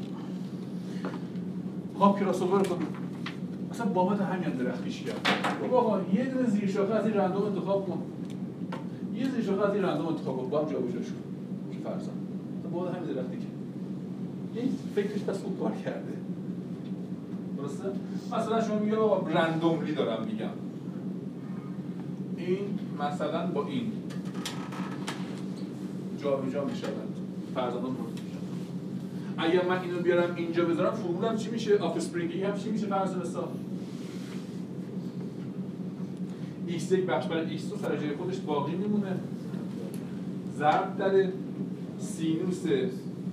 خب کراس اوور کنم. اصلا بابت همین درختیش کرد گفت آقا یه دونه زیر شاخه از این رندوم انتخاب کن. یه زیر شاخه از این رندوم انتخاب کن. با هم جابجا شد که فرضاً بابت همین درختی که. این فکرش دست خوب کار کرده. درسته؟ مثلا شما میگه randomly دارم میگم. این مثلا با این جابجا می‌شوند فرزندان مرتب میشن اگر من اینو بیارم اینجا بذارم فرمولم چی میشه؟ offspring یکم چی میشه فرض حساب؟ x یک بخش برای x دو سر جای خودش باقی میمونه. ضرب در سینوس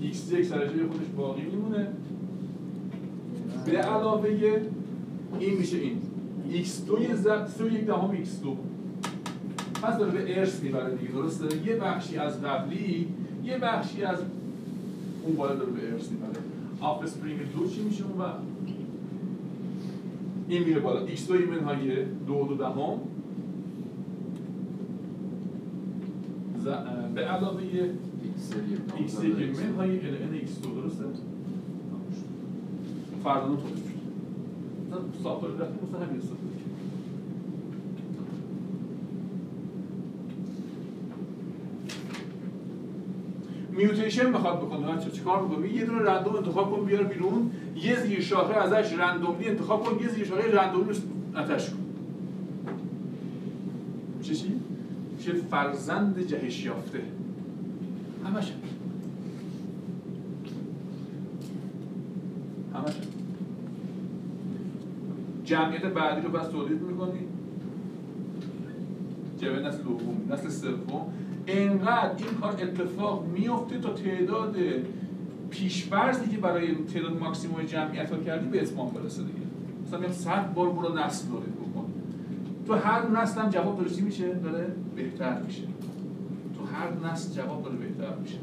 x یک سر جای خودش باقی میمونه. به علاوه این میشه این. X2 ضرب 3 و یک دهم x2 پس داره به ارث می‌بره دیگه درسته؟ یه بخشی از قبلی یه بخشی از اون بالا داره به ارث می‌بره. offspring دو چی میشه اون وقت؟ این میره بالا. X2 منهای دو دو دهم. به علاوه x یک منهای ln x2 درسته؟ فرزانه تولید شد مثلا ساختار رفتی مثلا همین استفاده. میوتیشن می‌خواد بکنه بچه چیکار می‌کنه یه دونه رندوم انتخاب کن بیار بیرون. یه زیر شاخه ازش رندوملی انتخاب کن یه زیر شاخه رندوملی رو اتش کن. چه چی؟ چه فرزند جهش یافته همش جمعیت بعدی رو بس تولید می‌کنی. جبه نسل دوم نسل سوم. انقدر این کار اتفاق میفته تا تعداد پیشفرضی که برای تعداد ماکسیموم جمعیت ها کردی به اتمام برسه دیگه. مثلا میگم 100 بار برو نسل تولید بکن. تو هر نسل هم جواب داره میشه؟ داره بهتر میشه. تو هر نسل جواب داره بهتر میشه.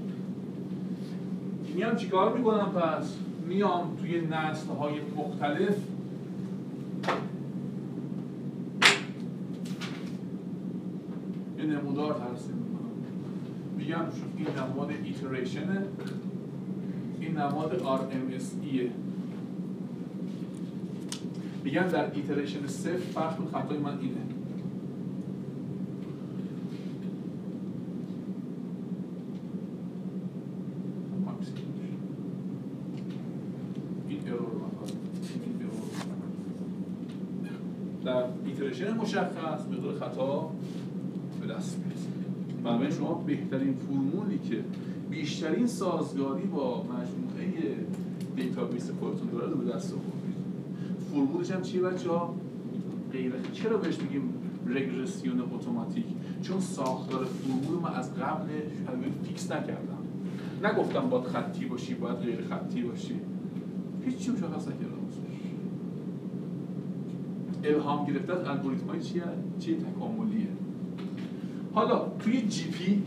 میام چیکار می‌کنم پس؟ میام توی نسل های مختلف یه نمودار ترسیم می‌کنم میگم این نماد ایتریشنه این نماد RMSE میگم در iteration صفر کن خطای من اینه. در iteration مشخص مقدار خطا بنابراین شما بهترین فرمولی که بیشترین سازگاری با مجموعه دیتابیس خودتون داره رو به دست آوردید. فرمولش هم چیه بچه ها؟ غیر چرا بهش میگیم رگرسیون اتوماتیک؟ چون ساختار فرمول من از قبل fix نکردم. نگفتم باید خطی باشی باید غیر خطی باشی. چی مشخص نکردم. الهام گرفته از الگوریتم های چیه؟ چیه تکاملیه؟ حالا توی جی پی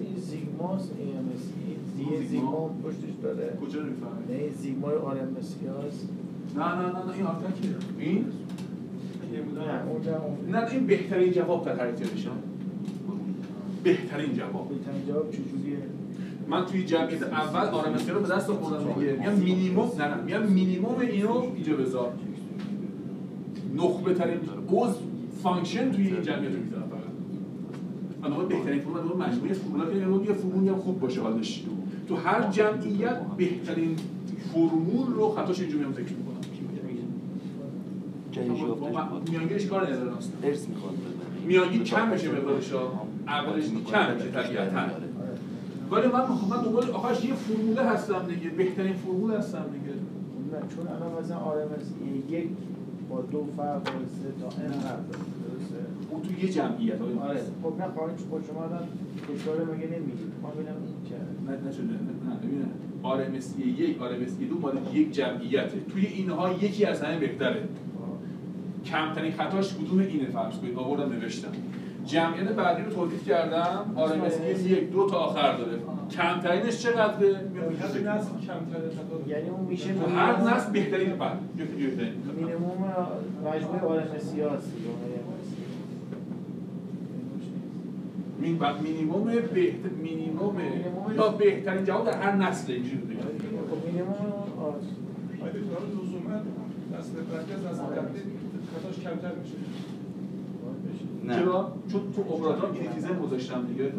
این زیگماست AMSE اون یه زیگما؟ زیگما پشتش داره. کجا رو می‌فهمید؟ نه این زیگمای RMSE هست نه نه نه نه این آرتکیه. این؟ نه نه این بهترین جواب در هر ایتریشن بهترین جواب. بهترین جواب چجوریه؟ من توی جمعیت اول آرامسی رو به دست آوردم دیگه. میگم مینیمم نه نه میگم مینیمم اینو اینجا بذار. نخبه ترین عضو function توی این جمعیت رو می‌ذارم. فقط اما بهترین فرمول اون مجموعه فرمولا که یعنی یه فرمول هم خوب باشه حالش تو هر جمعیت بهترین فرمول رو خطاش اینجا میام ذکر می‌کنم. میانگیرش کار نداره راست ارث می‌خواد میانگین کم میشه مقدارش اولش کم میشه طبیعتا؟ ولی من می‌خوام من دنبال آخرش یه فرموله هستم دیگه. بهترین فرمول هستم دیگه. چون الان مثلا RMSE یک با دو فرق با سه تا n فرق اون تو یه جمعیت. آره. خب نه خواهی خود شما الان کشور مگه نمیگید ما ببینم این چه. نه نه شده. نه نه ببینه RMSE یک RMSE دو مال یک جمعیته. توی اینها یکی از همه بهتره. کمترین خطاش کدوم اینه؟ فرض کنید آوردم نوشتم. جمعیت بعدی رو تولید کردم. RMSE یک دو تا آخر داره. کمترینش چقدره؟ میاد یعنی اون میشه تو هر نسل بهترین بعد. یکی بهترین مینیموم مجموع RMSE هست دیگه اون RMSE. مین بعد مینیمم بهتر مینیمم یا بهترین جواب در هر نسل اینجوری بگم. خب مینیموم آره. نه. چرا؟ چون تو اپراتور اینیتیزم گذاشتم دیگه.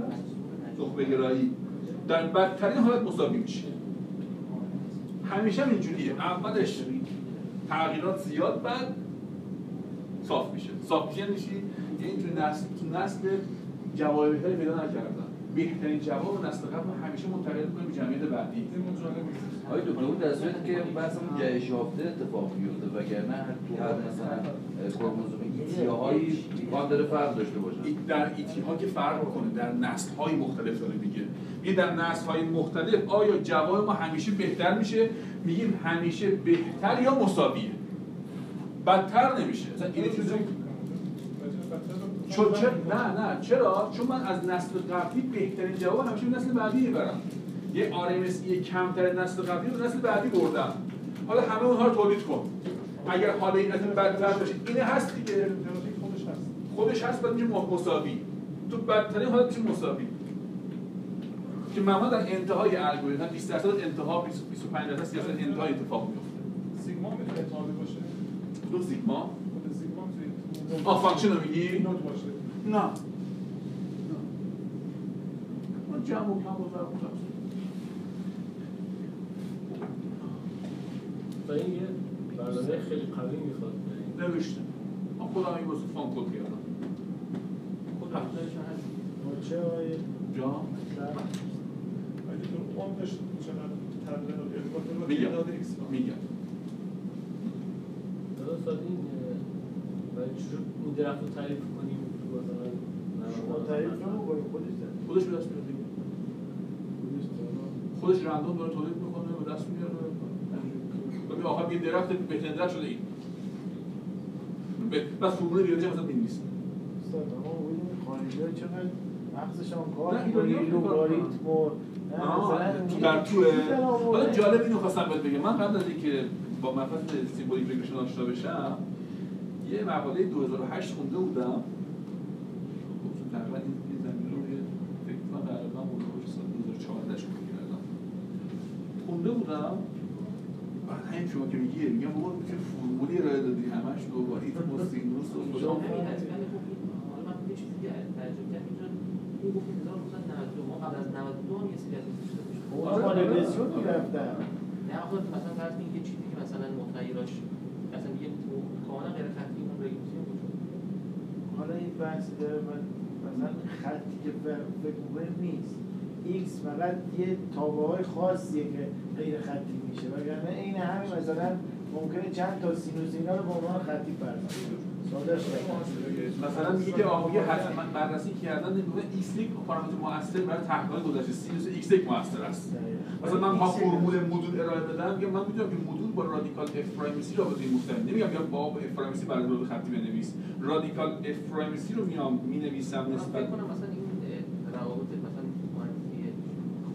نخبه گرایی در بدترین حالت مساوی میشه. همیشه هم اینجوریه. اولش تغییرات زیاد بعد صاف میشه. صاف میشه یعنی چی؟ یعنی تو نسل تو نسل جواب بهتری پیدا نکردن. بهترین جواب رو نسل قبل همیشه منتقل کنیم به جمعیت بعدی. آقای دکتر اون در صورتی که بحث اون جهش یافته اتفاق بیفته وگرنه تو هر مثلا کروموزوم ایتیاهایی امکان داره فرق داشته باشن. در ایتی ها که فرق کنه در نسل های مختلف داره میگه میگه در نسل های مختلف آیا جواب ما همیشه بهتر میشه؟ میگیم همیشه بهتر یا مساویه؟ بدتر نمیشه. مثلا این چیزی چون چرا؟ نه نه. چرا؟ چون من از نسل قبلی بهترین جواب همیشه به نسل بعدی برم. یه RMSE کمتر نسل قبلی رو نسل بعدی بردم. حالا همه اونها رو تولید کن. اگر حال این نسل بدتر باشه اینه هست دیگه. خودش هست باید میشه مساوی. تو بدترین حالت میشه مساوی. که معمولا در انتهای الگوریتم 20 درصد انتها 20 25 درصد 30 درصد انتهای اتفاق میفته سیگما می‌تونه باشه؟ کدوم سیگما. آه function رو میگی؟ نه. من جمع و کم و ضرب و قسم. و این یه برنامه خیلی قوی می‌خواد نوشته. من خودم این واسه فان کد کردم هست. های جا اگه تو چجور این درخت رو تعریف کنیم؟ تو مثلا شما تعریف خودش خودش به دست دیگه خودش رندوم داره تولید می‌کنه به دست میاره. ببین آخر یه درخت بهترین درخت شده این. به- بس فرمول هم مثلا استاد ما بودیم چقدر مغزشان کار نه، می‌کنه. لوگاریتم و تو در توه آورده. حالا جالب اینو خواستم بهت بگم. من قبل از اینکه با مفهوم سیمبولیک ریگرشن آشنا بشم یه مقاله 2008 خونده بودم. خب تقریبا این زمین رو یه فکر کنم تقریبا اون سال 2014 شروع کردم. خونده بودم. بعد همین شما که میگی میگم بابا که فرمولی ارائه دادی؟ همش لوگاریتم و سینوس و فلان همین حتما خب این حالا من یه چیزی که ترجمه کردم اینجا این گفت 1992 ما قبل از 92 هم یه سری از این با رگرسیون می‌رفتن نه آخه مثلا فرض کنید یه چیزی که مثلا متغیراش مثلا یه کاملا غیر خطی اون رگرسیون وجود داره. حالا این بحث داره من مثلا خطی که فکر می‌کنیم نیست X فقط یه تابه های خاصیه که غیر خطی میشه وگرنه این همین مثلا ممکنه چند تا سینوس اینا رو به عنوان خطی فرض کنیم. مثلا میگه که آقا یه حتما بررسی کردن میگه X یک پارامتر مؤثر برای تحقیق گذشته سینوس X یک مؤثر است. مثلا من با فرمول مدول ارائه بدم میگم من می‌دونم که مدول با رادیکال f prime c رابطه مستقیم نمیگم یا با f prime c برای رابطه خطی بنویس. رادیکال اف پرایم سی رو میام می‌نویسم من نسبت فکر کنم مثلا این روابط مثلا معرفی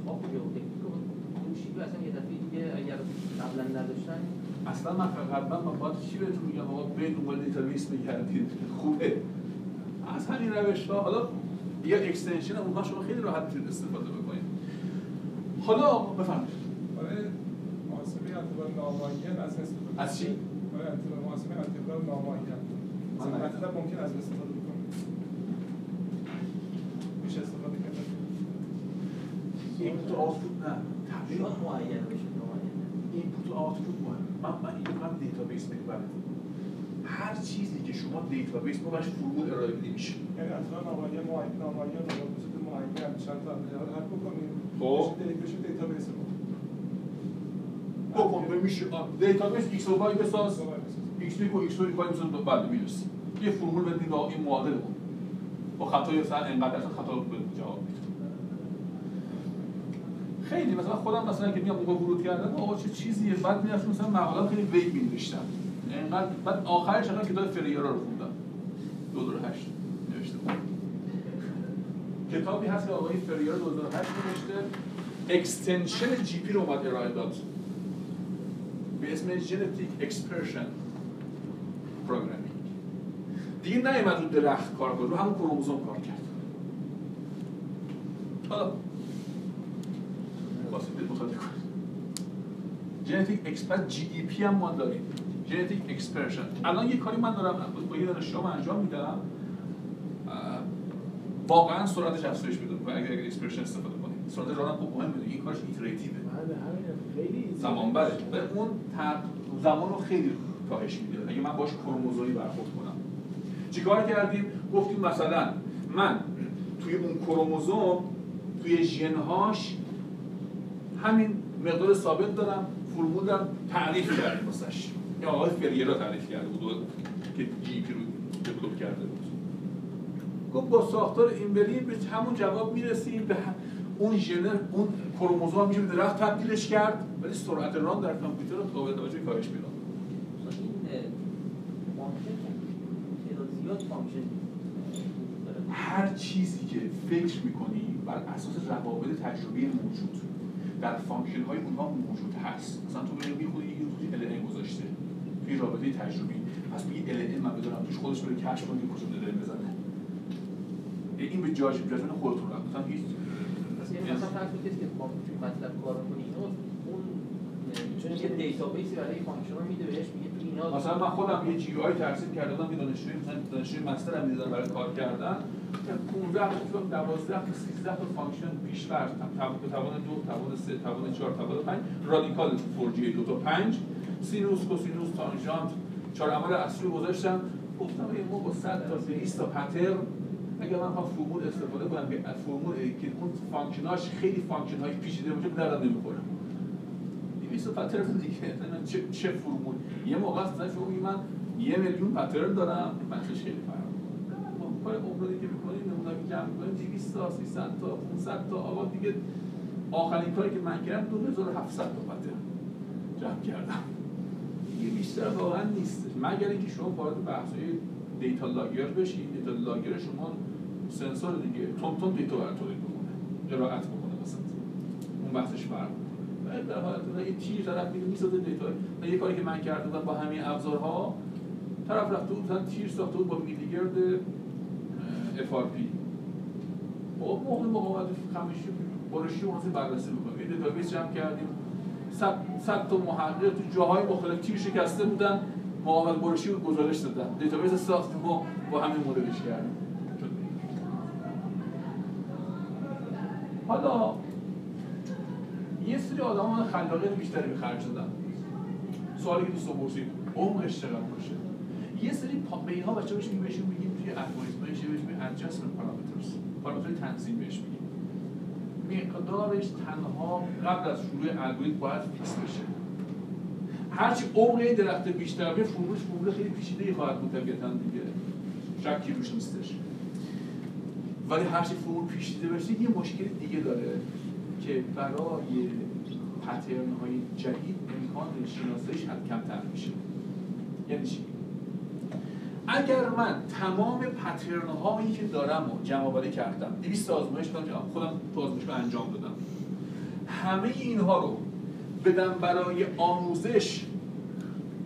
خواب یا تکنیک اون شیوه اصلا یه دفعه دیگه اگر قبلا نداشتن اصلا من فقط من باید چی بهتون میگم؟ آقا برید دنبال دیتابیس بگردید خوبه. از همین روش ها حالا یه اکستنشن اونها شما خیلی راحت می‌تونید استفاده بکنید. حالا بفهمید برای محاسبه اعتبار نامعین از استفاده از چی؟ برای اعتبار محاسبه اعتبار نامعین. من مثلا ممکن از استفاده بکنیم میشه استفاده کرد؟ input و output نه. تبدیل شاید معین بشه نامعین. input و output مهم من من اینو database میگم هر چیزی که شما database ما باش فرمول ارائه بدی میشه. یعنی اعتبار نامعین معین رو با وجود معین چند تا حل بکنیم. خب. database ما بکن میشه. دیتابیس ایکس و وای بساز. ایکس و ایکس و وای بساز بعد می‌رسی یه فرمول بدید با این معادل بود با خطای مثلا انقدر اصلا خطا به جواب خیلی مثلا خودم مثلا که میام موقع ورود کردم آقا چه چیزیه؟ بعد می‌رفتم مثلا مقاله خیلی vague می‌نوشتم. انقدر بعد آخرش الان کتاب فریرا رو خوندم. 2008 نوشته بود. کتابی هست که آقای فریرا 2008 نوشته. extension GP رو اومد ارائه داد. به اسم genetic expression programming دیگه نیومد رو درخت کار کنه رو همون کروموزوم کار کرد. حالا واسه دل مطالعه کنید genetic expert GEP هم ما داریم. genetic expression الان یه کاری من دارم با یه دانشجوام انجام میدم. واقعا سرعتش افزایش پیدا می‌کنه اگر اگر expression استفاده کنید سرعت run خوب مهمه. این کارش iterative ه بله خیلی زمان بره به اون. زمان رو خیلی کاهش میده. اگه من باش کروموزومی برخورد کنم. چیکار کردیم؟ گفتیم مثلا من توی اون کروموزوم توی ژنهاش همین مقدار ثابت دارم فرمول دارم تعریف کردیم واسش. یا آقای فریرا تعریف کرده بود که GP رو develop کرده بود. گفت با ساختار این بریم به همون جواب می‌رسیم به اون ژنر اون کروموزوم میشه به درخت تبدیلش کرد ولی سرعت run در کامپیوتر رو قابل توجه کاهش داره. هر چیزی که فکر می‌کنی بر اساس روابط تجربی موجود در function های اونها موجود هست. مثلا تو میگی خود یه توی ال گذاشته. توی رابطه تجربی. پس میگی ال من بدونم توش خودش بره کشف کنه کجا ال بزنه. این به جاج جاجمنت خودتون رفت مثلا هیچ مثلا فرض کنید که مطلب کار اینو اون اه، یه دیتابیسی برای فانکشن رو میده بهش میگه تو اینا مثلا من خودم یه جی آی ترسیم کرده بودم دانشجوی مثلا دانشجوی مستر هم می‌دادن برای کار کردن. 15 تا 12 تا 13 تا فانکشن به توان دو توان سه توان چهار توان پنج رادیکال فرجی دو تا پنج سینوس کوسینوس تانژانت چهار عمل اصلی گذاشتم. گفتم ما با 100 تا 200 تا pattern. اگر من بخوام فرمول استفاده کنم که فرمول که اون function اش خیلی function های پیچیده باشه به دردم نمی‌خوره. 200 pattern دیگه. چه چه فرمول؟ یه موقع مثلا شما من یه میلیون pattern دارم. بحثش خیلی فرق می‌کنه. ما کار جمع می‌کنیم 200 تا 300 تا 500 تا آقا دیگه آخرین کاری که من کردم 2700 تا pattern جمع کردم دیگه بیشتر واقعا نیست مگر اینکه شما وارد بحث‌های data logger بشید data logger شما سنسور دیگه تون تون data برای تولید بکنه قرائت بکنه وسط اون بحثش فرق. در حالت مثلا یه تیر طرف میره می‌سازه data و یه کاری که من کرده بودم با همین ابزارها طرف رفته بود مثلا تیر ساخته بود با میلگرد پی خب موقع مقاومت خمشی برشی اون بررسی بکنیم یه database جمع کردیم. صد تا محقق تو جاهای مختلف تیر شکسته بودن مقاومت برشی رو گزارش دادن. database ساختیم ما با همین مدلش کردیم. حالا یه سری آدم خلاقیت بیشتری به خرج دادن. سوالی که دوستان پرسید عمقش چقدر باشه؟ یه سری پا... به اینها بچه بهش بهشون میگیم توی الگوریتم بهش میگیم adjustment parameters. پارامتر تنظیم بهش میگیم. مقدارش تنها قبل از شروع الگوریتم باید فیکس بشه. هرچی عمق این درخت بیشتر به فرمولش فرمول خیلی پیچیده خواهد بود طبیعتا دیگه. شکی روش نیستش. ولی هرچی فرمول پیچیده بشه یه مشکل دیگه داره که برای پترن های جدید امکان شناساییش حد کمتر میشه. یعنی چی؟ اگر من تمام پترن هایی که دارم رو جمع آوری کردم 200 آزمایش کردم خودم تو آزمایشگاه انجام دادم. همه اینها رو بدم برای آموزش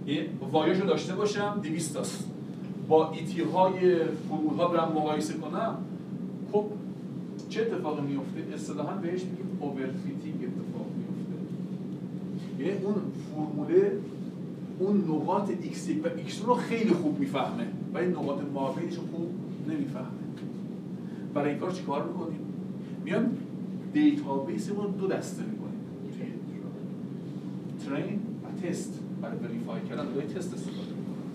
یه وایش رو داشته باشم 200 تاست با ایتی های فرمول ها برم مقایسه کنم. خب چه اتفاقی میفته اصطلاحا بهش میگیم overfitting اتفاق میفته یعنی اون فرموله اون نقاط x و x رو خیلی خوب می‌فهمه. ولی نقاط مابینش رو خوب نمی‌فهمه. برای این کار چیکار می‌کنیم؟ میام database مون دو دسته می‌کنیم. train و تست. برای verify کردن برای تست استفاده می‌کنیم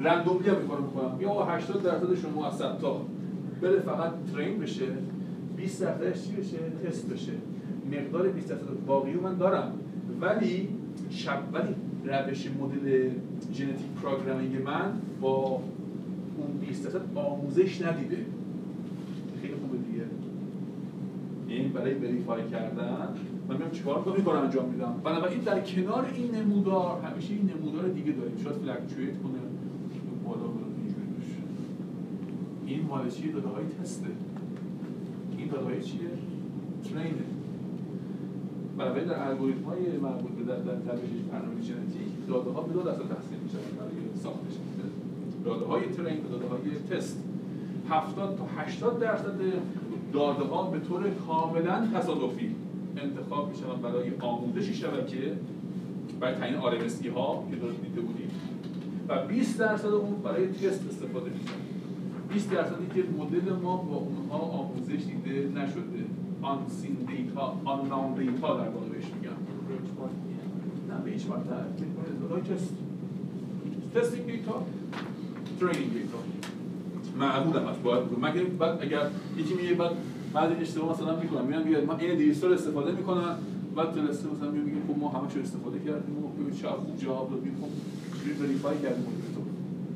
randomly هم می‌کنم می‌کنم. یا 80 درصد شما از 100 تا. بره فقط train بشه. 20 درصدش چی بشه؟ تست بشه. مقدار 20 درصد باقی رو من دارم. ولی شب ولی روش مدل genetic programming من با اون 20 درصد آموزش ندیده. خیلی خوبه دیگه. این برای verify کردن. من میام چیکار کنم؟ کار انجام میدم. بنابراین در کنار این نمودار همیشه این نمودار دیگه داریم. شاید fluctuate کنه. بالا بالا اینجوری بشه این مال چیه؟ داده های تسته. این داده های چیه؟ ترینه بنابراین در الگوریتم های مربوط به در در روش برنامه ژنتیک داده ها به دو دسته تقسیم میشن برای ساختش داده های ترین و داده های تست. 70 تا 80 درصد داده ها به طور کاملا تصادفی انتخاب میشن برای آموزش شبکه برای تعیین RMSE ها که درست دیده بودیم و 20 درصد اون برای تست استفاده میشن 20 درصدی که مدل ما با اونها آموزش دیده نشده. unseen data unknown data در واقع بهش میگم نه به هیچ وقت تست testing data training data معمول هم هست باید بکنم مگه بعد اگر یکی میگه بعد بعد اشتباه مثلا می‌کنم میگم بیاد من این 200 رو استفاده می‌کنم بعد جلسه مثلا میگه خب ما همه چی استفاده کردیم و خوب چه خوب جواب دادیم. خب وریفای کردیم.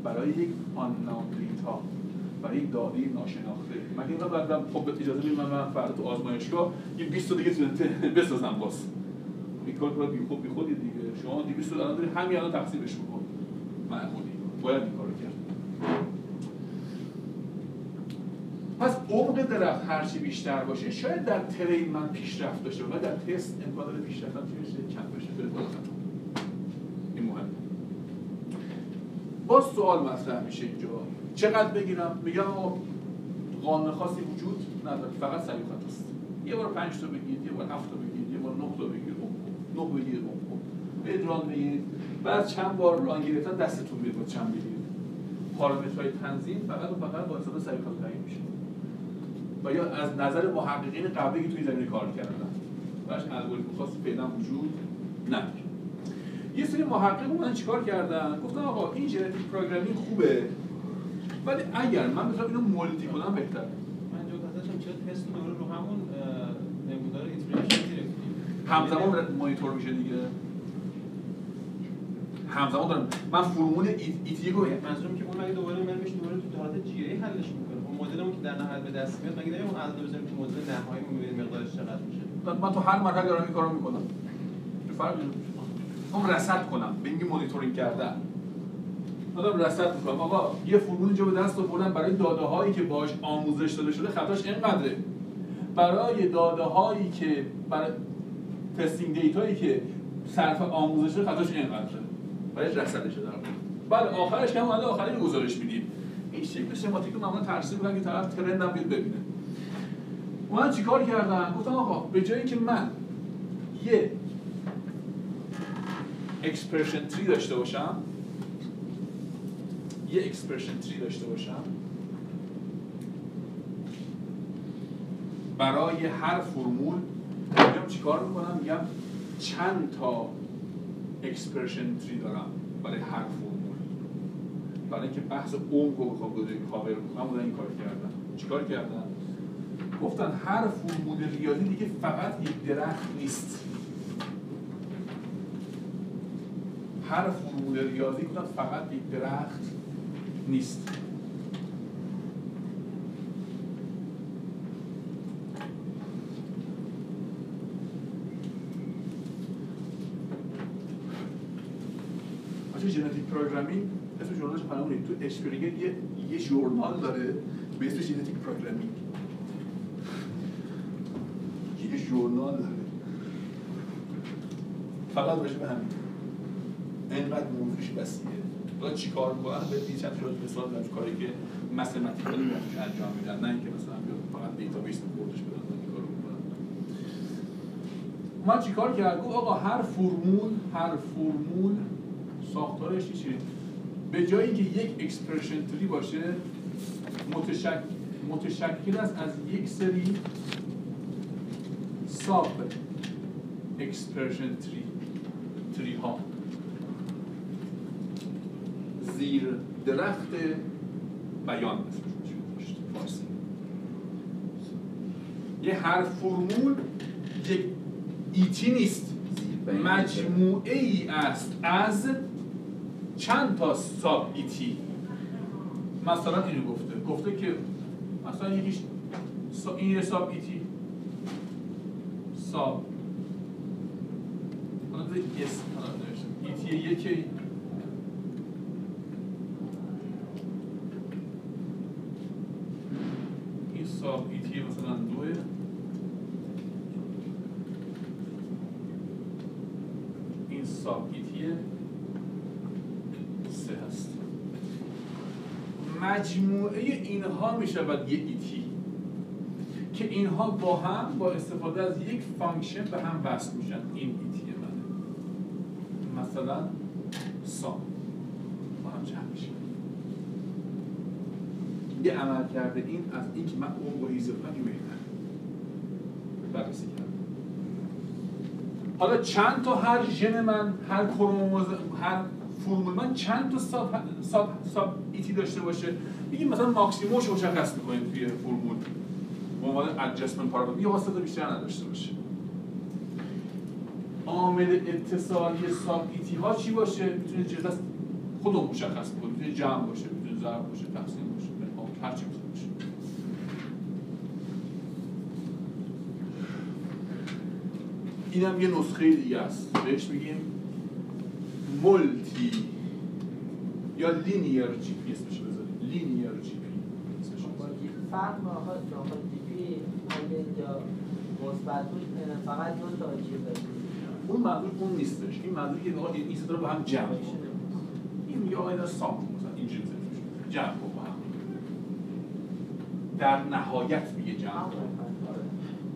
برای یک آن نام دیتا برای یک داده ناشناخته. مگه اینقدر بعد خب اجازه بدید من من فردا تو آزمایشگاه یه 20 تا دیگه بسازم باز. این کار کار بی خود بی خودی دیگه. شما 200 تا الان دارید همین الان تقسیمش بکن معمولی. باید این کارو کرد. پس عمق درخت هرچی بیشتر باشه شاید در ترین من پیشرفت داشته و در تست امکان داره پیشرفتم چی بشه کم بشه بره بالا این مهمه. باز سوال مطرح میشه اینجا. چقدر بگیرم؟ میگم آقا قانون خاصی وجود نداره فقط خط است. یه بار 5 تا بگید یه بار 7 تا بگید یه بار 9 تا بگید 9 بگید برید ران بگید بعد چند بار ران گرفتن دستتون بیاد چند بگید پارامترهای تنظیم فقط و فقط با سریع خط تعیین میشه. و یا از نظر محققین قبلی که توی زمینه کار کردن. براش الگوریتم خاصی فعلا وجود نداره. یه سری محقق اومدن چیکار کردن؟ گفتن آقا این genetic programming خوبه. ولی اگر من بخوام اینو multi کنم بهتره. من جو ازشم چرا تست دوباره رو همون نمودار iteration گرفتیم. همزمان مانیتور میشه دیگه. همزمان دارم من فرمول ET ET رو منظورم که اون اگه دوباره من میشه دوباره تو حالت GA حلش می‌کنه. اون مدلمون که در نهایت به دست میاد مگه اون عدد رو بزنیم تو مدل نهایی می‌بینیم مقدارش چقدر میشه؟ من تو هر مرحله دارم این کارو می‌کنم. چه فرقی داره؟ می‌خوام رصد کنم. به اینکه مانیتورینگ کردن. دارم رصد می‌کنم آقا یه فرمول اینجا به دست آوردن برای داده هایی که باش آموزش داده شده خطاش اینقدره. برای داده هایی که برای testing data یی که صرف آموزش شده خطاش اینقدره. برای رصدش دارم. بعد آخرش که اومده آخرین گزارش میدیم. این شکل سماتیک رو معمولا ترسیم می‌کنن که طرف trend هم بیاد ببینه. من چیکار کردم گفتم آقا به جایی که من یه expression tree داشته باشم یه expression tree داشته باشم. برای هر فرمول میگم چیکار می‌کنم؟ میگم چند تا expression tree دارم برای هر فرمول. برای اینکه بحث عمق رو بخوام گذاری کاور کنم بودن این کار کردن. چیکار کردن؟ گفتن هر فرمول ریاضی دیگه فقط یک درخت نیست. هر فرمول ریاضی گفتن فقط یک درخت. نیست. ژنتیک پروگرامینگ اسم ژورنالش خانم تو اشپرینگر یه یه ژورنال داره به اسم genetic programming یه ژورنال داره. فقط راجع به همین. اینقدر موضوعش وسیعه. حالا چی کار می‌کنن؟ به چند تا مثال دارم کاری که mathematically انجام میدن نه اینکه مثلا فقط database رو بردش بدن من چیکار کرد؟ گفت آقا هر فرمول هر فرمول ساختارش چیه؟ به جایی که یک expression tree باشه متشکل متشکل است از یک سری sub expression tree tree ها. زیر درخت بیان فارسی یه هر فرمول یک ایتی نیست. مجموعه ای است از چند تا ساب ایتی. مثلا اینو گفته. گفته که مثلا یکیش این یه ساب ایتی. ساب حالا بذار اسم حالا نوشتم. ایتی یکی این sub ET مثلا دوه این sub ET سه هست مجموعه اینها می شود یه ET که اینها با هم با استفاده از یک function به هم وصل میشن. این ET منه. مثلا sum. با هم جمع میشه یه عمل کرده این از این که من اون با بهتر بررسی کردم. حالا چند تا هر ژن من هر کروموز هر فرمول. من چند تا ساب ساب ساب ایتی داشته باشه. میگیم مثلا ماکسیمومش رو مشخص می‌کنیم توی فرمول. به عنوان ادجستمنت پارامتر یه واسطه بیشتر نداشته باشه. عامل اتصالی sub ET ها چی باشه؟ می‌تونه از خودمون مشخص کنه می‌تونه جمع باشه می‌تونه ضرب باشه تقسیم باشه. هر چی می‌تونه باشه. اینم یه نسخه دیگه است. بهش میگیم multi یا linear GP اسمش بذاریم. linear GP اسمش. فرق داخل GP اینجا مثبت بود فقط دو تا داشت اون منظور اون نیستش. این منظور که آقا این ستا رو با هم جمع کن این میگه آقا اینا sum مثلا اینجوری بزنید. جمع با هم. در نهایت میگه جمع کن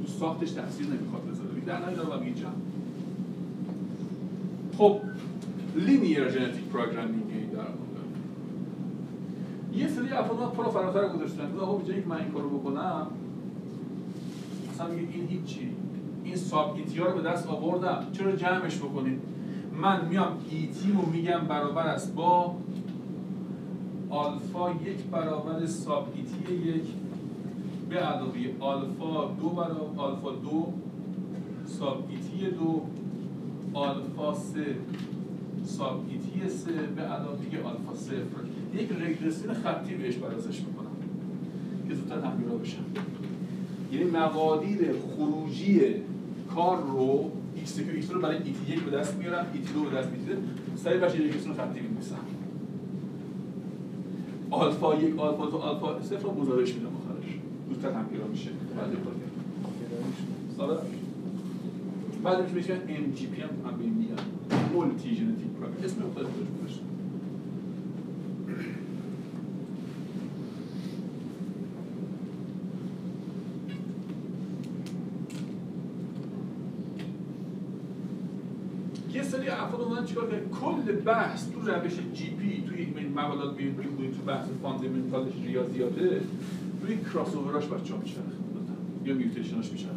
تو ساختش تاثیر نمی‌خواد بذاره. در نهایت داره میگه جمع. خب linear genetic programming در واقع. یه سری افراد پا رو فراتر گذاشتن. گفتن به جایی که من این کارو بکنم مثلا میگه این هیچی. این sub ET رو به دست آوردم. چرا جمعش بکنیم من میام ET رو میگم برابر است با آلفا یک برابر sub ET یک به علاوه آلفا دو برابر آلفا دو sub ET دو آلفا سه. sub سه به علاوه آلفا صفر. یک رگرسیون خطی بهش برازش می‌کنم که زودتر همگرا بشم یعنی مقادیر خروجی کار رو که X رو برای ET یک به دست میارم ET دو به دست می‌گیره سری بچه رگرسیون خطی می‌نویسم آلفا یک آلفا دو آلفا صفر رو گزارش میدم آخرش زودتر همگرا میشه. بعد آره بعد میشه میشه MGP هم هم میگن multi genetic program اسم مختلف داشت گذاشتن یه سری افراد اومدن چیکار کردن؟ کل بحث تو روش GP توی این مقالات می‌خونید تو بحث fundamental ش ریاضیاته روی کراس اووراش بچه‌ها میچرخه. یا mutation اش میچرخه.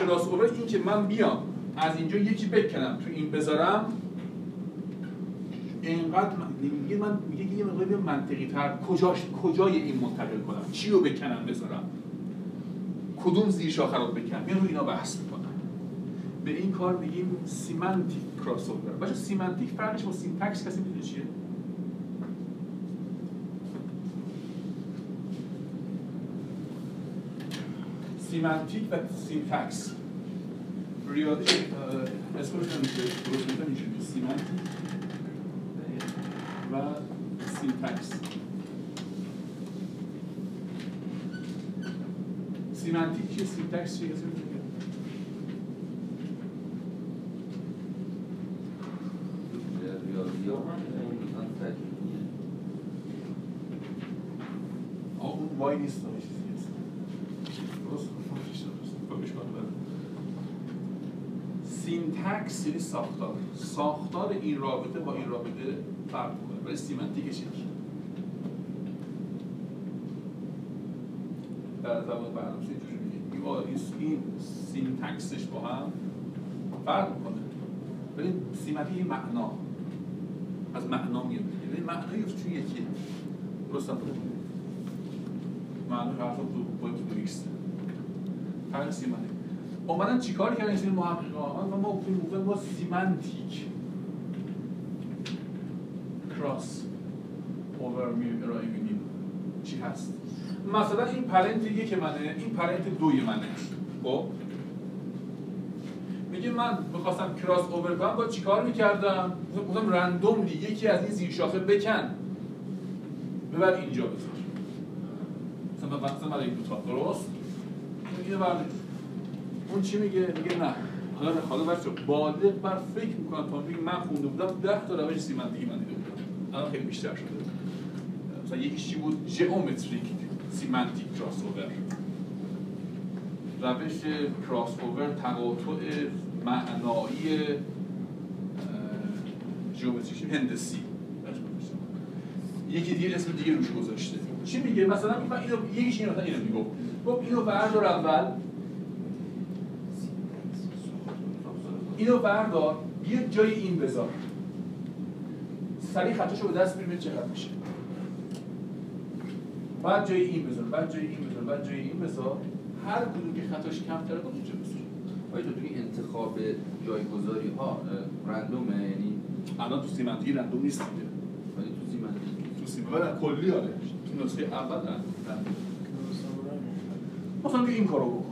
کراس اوور این که من بیام از اینجا یکی بکنم. تو این بذارم. اینقدر من- میگه من میگه یه مقدار بیام منطقی تر کجاش کجای این منتقل کنم؟ چی رو بکنم بذارم؟ کدوم زیر شاخه رو بکنم؟ میام رو اینا بحث می‌کنم به این کار میگیم semantic crossover بچه semantic فرقش با syntax کسی می‌دونه چیه؟ semantic و syntax. ریاضی اسمش درست میگم اینجوری semantic و syntax semantic چیه syntax چیه وای نیست اون چیزی نیست درست درست بهش کار بره. syntax یعنی ساختار. ساختار این رابطه با این رابطه فرق می‌کنه. ولی semantic ش یکی در زبان برنامه‌نویسی اینجوری میگه. با- این- syntax ش با هم فرق می‌کنه. ولی semantic یه معنا. از معنا میاد دیگه. ولی معنای توی یکی درست هم معنی حرف تو با تو ایکس فرق سیمانتیک اومدن چیکار کردن این سری محققا؟ و ما گفتن ما سیمانتیک کراس. اوور ارائه میدیم. چی هست؟ مثلا این پرنت یک منه این پرنت دوی منه. خب؟ میگه من می‌خواستم کراس اوور کنم با چیکار می‌کردم؟ گفتم رندوملی یکی از این زیر شاخه بکن. ببر اینجا بذار. مثلا مثلا این دوتا درست؟ اینو اون چی میگه؟ میگه نه. حالا حالا بچه بالغ بر فکر می‌کنم تا میگه من خونده بودم ده تا روش سیمنتیکی من دیده بودم. الان خیلی بیشتر شده. مثلا یکیش چی بود؟ ژئومتریک سیمنتیک کراس اوور روش کراس اوور تقاطع معنایی ژئومتریک هندسی. یکی دیگه اسم دیگه روش گذاشته. چی میگه؟ مثلا من اینو یکیش اینو اینو میگه گفت اینو بردار اول. اینو بردار بیا جای این بذار. سریع خطاشو به دست میریم چقدر میشه. بعد جای این بذار بعد جای این بذار بعد جای این بذار. هر کدوم که خطاش کمتره بود اونجا بذار. آیا تو توی انتخاب جایگذاری ها رندومه؟ یعنی الان تو سیمنتیکی رندوم نیست دیگه. ولی تو سیمنتیک تو سیمنتیکی کلی آره. تو نسخه اول رندوم. مثلا این کارو بکن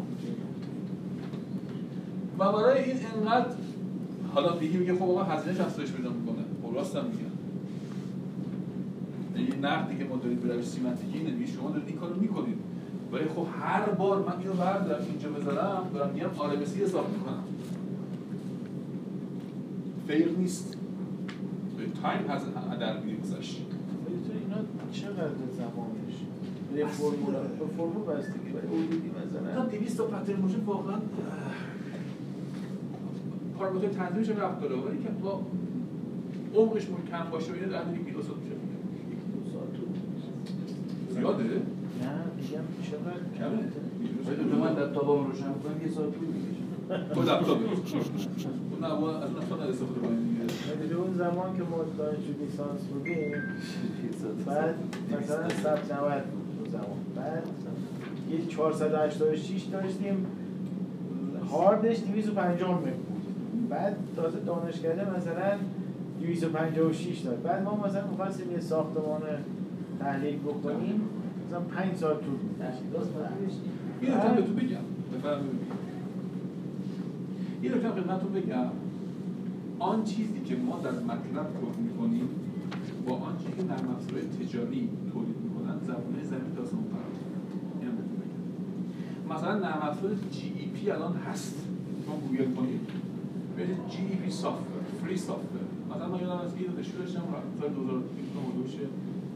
و برای این انقدر حالا دیگه میگه خب آقا هزینه‌ش افزایش پیدا می‌کنه. خب راست هم میگن این نقدی که ما داریم به روش سیمنتیکی اینه میگه شما دارید این کارو می‌کنید. ولی خب هر بار من اینو بردارم اینجا بذارم دارم میگم آرمسی حساب می‌کنم. فیر نیست. به تایم هز در گذشت دکتر اینا چقدر زمانش؟ به فرمول به فرمول بستگی ولی حدودی مثلا مثلا 200 تا پترن موشن واقعا پارامتر تنظیمش هم رفت داره. ولی که با عمقش کم باشه و اینا در حد یک میلیسال میشه زیاده؟ نه میگم چقدر کمه. تو من لپتاپم روشن کنم یه ساعت طول می‌کشه. تو لپتاپ اون نه ما از اون اصلا استفاده دیگه ولی اون زمان که ما دانشجو لیسانس بودیم بعد مثلا ثبت 90 بود اون زمان. بعد یه 486 داشتیم هاردش 250 مگ بود بعد تازه دانشکده مثلا 256 داد. بعد ما مثلا می‌خواستیم یه ساختمان تحلیل بکنیم مثلا 5 ساعت طول این نکته تو بگم. این نکته خدمتتون بگم. آن چیزی که ما در مطلب کار می‌کنیم با آن چیزی که نرم افزارهای تجاری تولید می‌کنن زبانه زمین داستان فرق مثلا نرم افزار GEP الان هست. شما گوگل کنید. ببینید GEP software free software مثلا من یادم از یه دانشجو داشتم سال 2020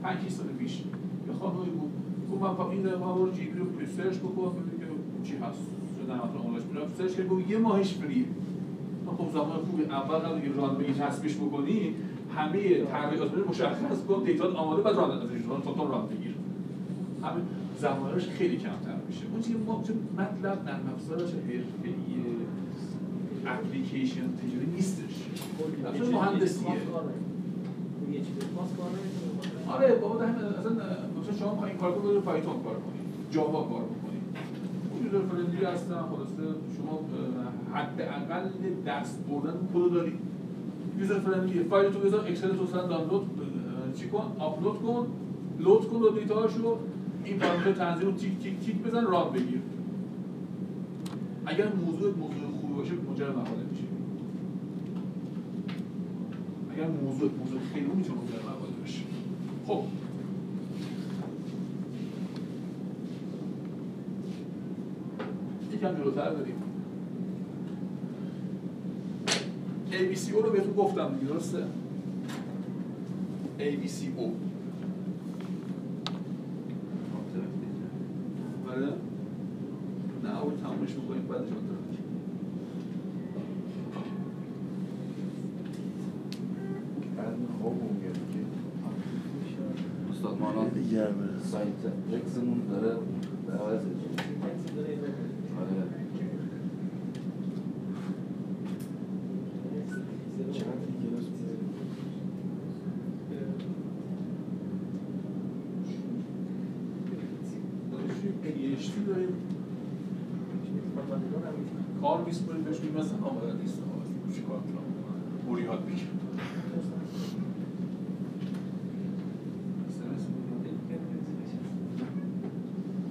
5 6 سال پیش. یه خانمی بود. گفت من این دقیقه رو GP رو search بکن. ببین که چی هست؟ شده افزار اونلاش میرم search کرد گفت یه ماهش free ه خب زمان خوبی اول قبل که run بگی تصمیش بکنی همه تغییرات رو مشخص کن data آماده بعد run ازش run تا run بگیر. همه زمانش خیلی کمتر میشه. اون چیزی ما چون مطلب نرم افزارش اپلیکیشن تجاری نیستش. اصلا مهندسیه یه چیزی خاص کار نمی‌کنه. آره بابا ده اصلا مثلا شما می‌خواید این کار کنید رو Python کار کنید Java کار بکنید اون user friendly هستن خلاصه شما حداقل دست بردن کد دارید user friendly فایل تو بذار Excel تو مثلا دانلود چی کن؟ آپلود کن لود کن دو دیتاشو این پارامتر تنظیم تیک تیک تیک بزن راه بگیر. اگر موضوع موضوع باشه مجرد مقاله میشه؟ اگر موضوع موضوع خیلی می‌تونه مجرد مقاله بشه. خب. یکم جلوتر بریم. ABCO رو بهتون گفتم دیگه درسته؟ ABCO بله نه اول تمامش می‌کنیم بعدش آنتراک بعد خوابم گرفت که استاد مانان گرمه سایت اکسمون داره به عوض آره چند کلاس بود؟ دانشجوی PhD داریم کار میسپریم بهش میگیم مثلا آماده نیست آقا چی کار کنم برو یاد بگیر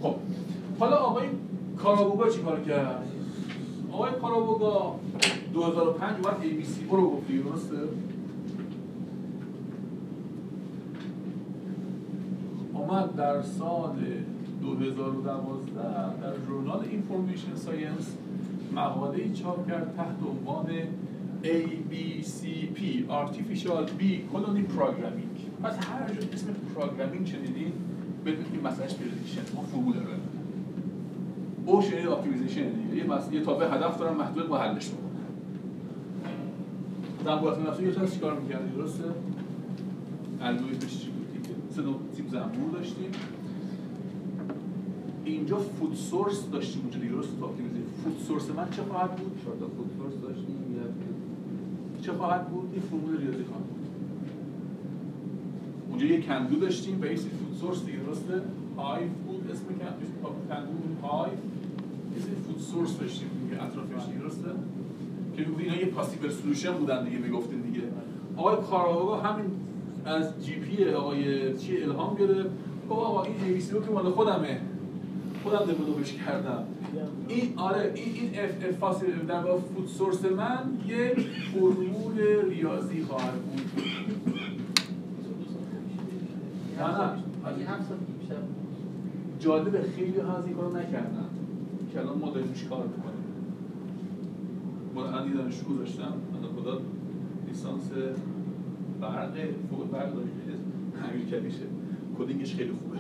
خب حالا آقای کارابوگا چی کار کرد؟ آقای کارابوگا 2005 اومد ABC رو گفتی درسته؟ آمد در سال 2012 در ژورنال Information Science مقاله چاپ کرد تحت عنوان ABCP Artificial Bee Colony Programming پس هر جا اسم programming شنیدین بدونید که مسئلهش prediction ما فرمول رو او شنید optimization دیگه. یه مس... یه تابع هدف دارم محدود با حلش بکنم. زنبورات نفسی یه چیکار می‌کردی؟ درسته؟ الگوریتمش چی بود؟ دیگه سه نوع تیپ زنبور داشتیم. اینجا food source داشتیم اونجا دیگه درست optimization food source من چه خواهد بود؟ چهار تا food source داشتیم یه چه خواهد بود؟ این فرمول ریاضی خواهد بود. اونجا یه کندو داشتیم به اسم food source دیگه درسته؟ های food اسم کندو کندو بود food source داشتیم دیگه اطرافش درسته؟ که می‌گفت اینا یه possible solution بودن دیگه می‌گفتین دیگه. آقای کارابوگا همین از GP آقای چی الهام گرفت. گفت آقا این ای رو که مال خودمه. خودم develop ش کردم. این آره این این اف اف فاصل در واقع فود سورس من یک فرمول ریاضی خواهد بود. نه نه. یه جالبه خیلی ها از این کارو نکردن. که الان ما داریم کار می‌کنیم؟ ما الان دانشجو گذاشتم من خدا لیسانس برق فوق برق داشته همین کلیشه. کدینگش خیلی خوبه.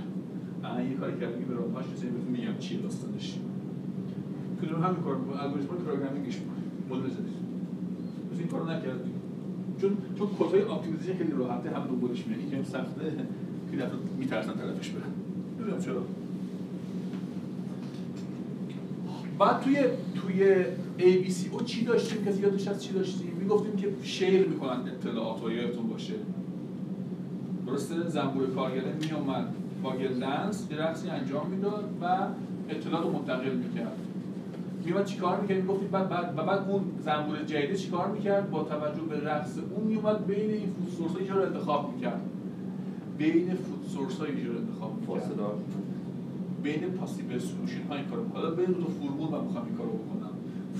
الان یه کاری کردیم که به راهاش رسیدیم بهتون میگم چیه داستانش. که رو همین کار می‌کنه؟ الگوریتم programming ش می‌کنه. مدل جدید بس این کارو نکردیم. چون چون کدهای optimization خیلی راحته هم دنبالش میاد یکم سخته. که دفعه میترسن طرفش برن. نمی‌دونم چرا. بعد توی توی ABC او چی داشتیم؟ کسی یادش از چی داشتیم؟ می‌گفتیم که share می‌کنن اطلاعات و یادتون باشه. درسته؟ زنبور کارگره میومد waggle dance یه انجام می‌داد و اطلاعات رو منتقل می‌کرد. میومد چیکار می‌کرد؟ می‌گفتیم بعد بعد و بعد اون زنبور جدید چیکار می‌کرد؟ با توجه به رقص اون میومد بین این food source رو انتخاب می‌کرد. بین food source ها رو انتخاب می‌کرد. ها. بین possible solution ها این کارو. حالا دو تا فرمول من می‌خوام این کارو بکنم.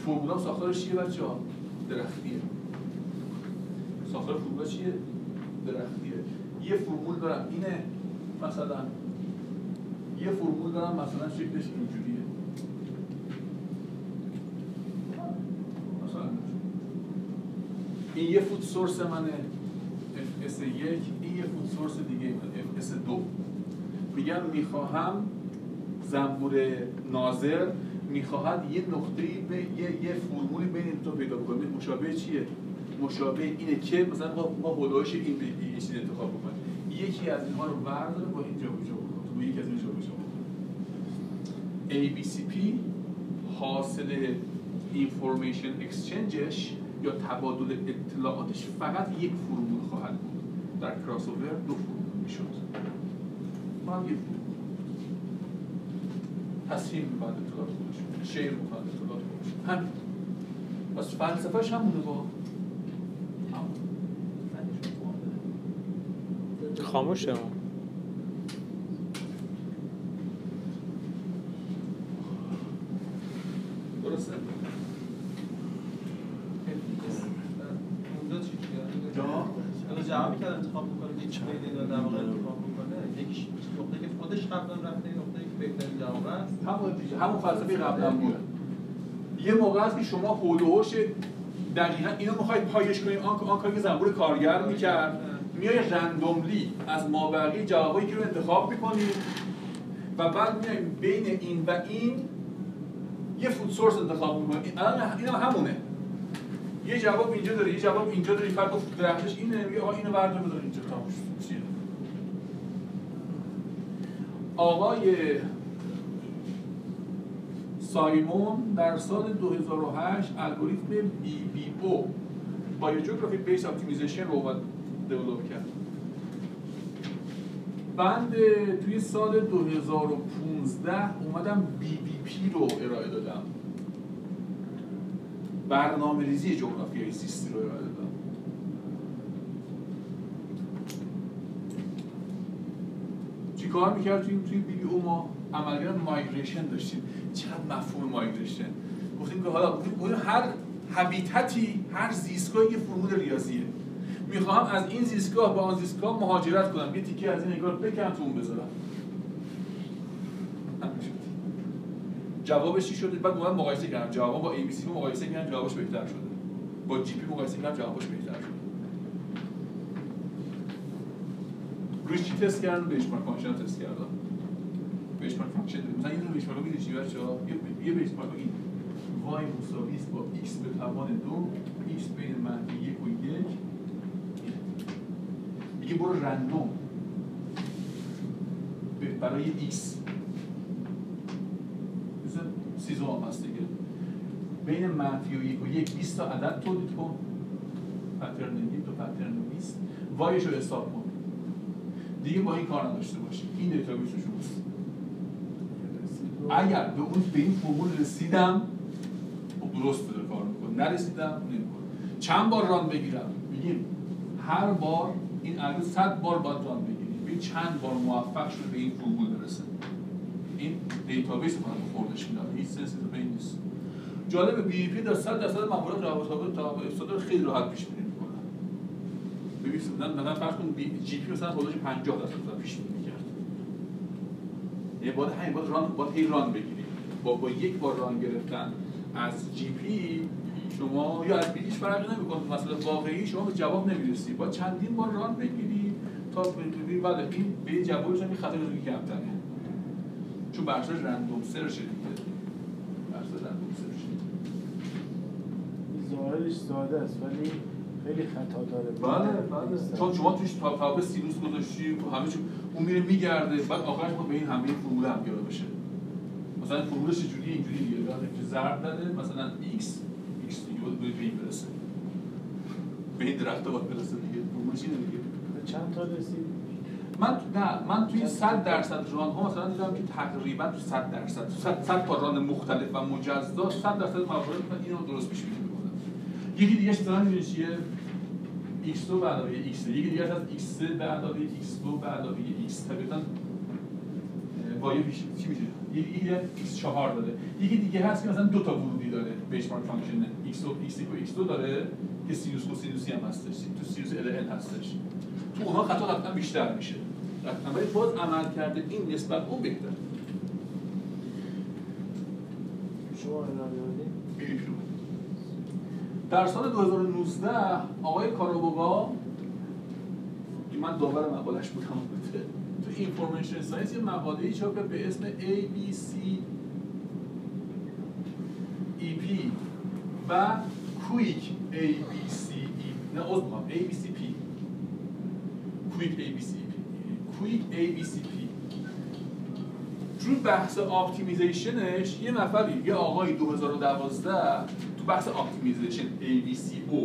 فرمول هم ساختارش چیه بچه ها؟ درختیه ساختار فرمول چیه؟ درختیه یه فرمول دارم. اینه مثلا یه فرمول دارم مثلا شکلش اینجوریه. مثلا این یه food source منه. S یک. این یه food source دیگه. من S دو. میگم می‌خواهم زنبور ناظر می‌خواهد یه نقطه به یه, یه فرمولی بین این دو پیدا بکنه. مشابه چیه؟ مشابه اینه که مثلا ما هولوش این یه چیز انتخاب بکنیم. یکی از اینها رو برداره با این جابجا بکنه. با یکی از این جابجا بکنه. ABCP حاصل اینفورمیشن اکسچنجش یا تبادل اطلاعاتش فقط یک فرمول خواهد بود. در کراس اوور دو فرمول می‌شد. ما فرمول. تصمیم می‌کنند اطلاعات خودش شعر می‌کنند اطلاعات خودش. همین. بس فلسفهش همونه با خاموشه اون. درسته؟ جوابی که انتخاب می‌کنه یک اینا در واقع انتخاب می‌کنه. یکیش نقطه که خودش قبلا رفته است همون فلسفه قبلا بود. یه موقع هست که شما حول و حوش دقیقا اینو می‌خواید پایش کنید آن آن کاری که زنبور کارگر می‌کرد میای رندوملی از مابقی جوابایی که رو انتخاب می‌کنید و بعد میایم بین این و این یه فود سورس انتخاب می‌کنید الان این هم همونه. یه جواب اینجا داره یه جواب اینجا داره گفت درختش اینه میگه آقا اینو بردار بذار اینجا تموم شد. چیه؟ آقای سایمون در سال 2008 الگوریتم BBO biogeography based optimization رو اومد develop کرد. بنده توی سال 2015 اومدم BBP رو ارائه دادم. برنامه ریزی جغرافیای زیستی رو ارائه دادم. چی کار می‌کرد توی توی بی بی او ما عملگرد مایگریشن داشتیم. چقدر مفهوم مایگریشن. گفتیم که حالا گفتیم هر هابیتاتی هر زیستگاه یه فرمول ریاضیه. می‌خوام از این زیستگاه به آن زیستگاه مهاجرت کنم. یه تیکه از این نگاه رو بکنم تو اون بذارم. جوابش چی شده؟ بعد اومدم مقایسه کردم. جواب با ABC رو مقایسه کردم. جوابش بهتر شده. با GP مقایسه کردم. جوابش بهتر شده. روش چی تست کردن؟ benchmark function تست کردم benchmark function. مثلا این رو benchmark می‌دید چی بچه‌ها؟ یه این y مساوی با x به توان دو x بین منفی یک و یک. میگه برو random. برای x سیزو هم هست دیگه. بین منفی و یک و یک 20 تا عدد تولید کن پترن یک تا پترن 20 وایش رو حساب کن. دیگه با این کار نداشته باشیم. این دیتا بیس شماست اگر به اون به این فرمول رسیدم خب درست بده کار میکن نرسیدم نمیکن چند بار ران بگیرم؟ بگیم هر بار این الگو 100 بار باید run بگیریم. ببین چند بار موفق شده به این فرمول برسه. این database ما رو خوردش می‌داد. هیچ sense ی تو نیست. جالب BBP در 100 درصد موارد روابط تا خیلی راحت پیش میره 200 مثلا فرض کن GP مثلا حدود 50 درصد مثلا پیش می کرد یعنی بار همین باید run باید هی run بگیری. با با یک بار run گرفتن از GP شما یا از بیدیش فرقی نمی‌کنه. مثلا واقعی شما به جواب نمی‌رسی. با چندین بار ران بگیری تا بتونی بعد بله، این به جوابش هم خطر رو کمتره. چون بحث رندوم سرچ دیگه. بحث رندوم سرچ. ظاهرش ساده است ولی خیلی خطا داره. بله بله. چون شما توش تا تا به سینوس گذاشتی همه چی اون میره میگرده بعد آخرش ما به این همه فرمول هم بیاره بشه. مثلا فرمولش چجوری؟ اینجوری دیگه. بعد که ضرب داده مثلا x. X دیگه باید به این برسه. به این درخت باید برسه دیگه. فرمولش اینه دیگه؟ چند تا رسید؟ من نه من توی 100 درصد ران ها مثلا دیدم که تقریبا تو 100 درصد. 100 100 تا ران مختلف و مجزا 100 درصد موارد من اینو درست پیش بینی می‌کنم. یکی دیگه مثلا می‌دونی چیه؟ X2 به علاوه x یکی دیگه از x3 به علاوه x2 به علاوه x. طبیعتا بیش چی میشه؟ یکی دیگه x4 داره. یکی دیگه هست که مثلا دو تا ورودی داره benchmark function x و x1 و x2 داره که سینوس کوسینوسی هم هستش. تو سینوس ال هستش. تو اونها خطا قطعا بیشتر میشه. ولی باز عمل کرده این نسبت اون بهتر شما ارائه دادید می‌ریم شروع. در سال 2019 آقای کارابوگا که من داور مقالش بودم البته، تو Information Science یه مقاله ای چاپ به اسم ABC EP و quick ABC نه عذر می‌خوام. ABCP quick ABCP quick ABCP تو بحث optimization ش یه نفری یه آقای 2012 تو بحث optimization ABCO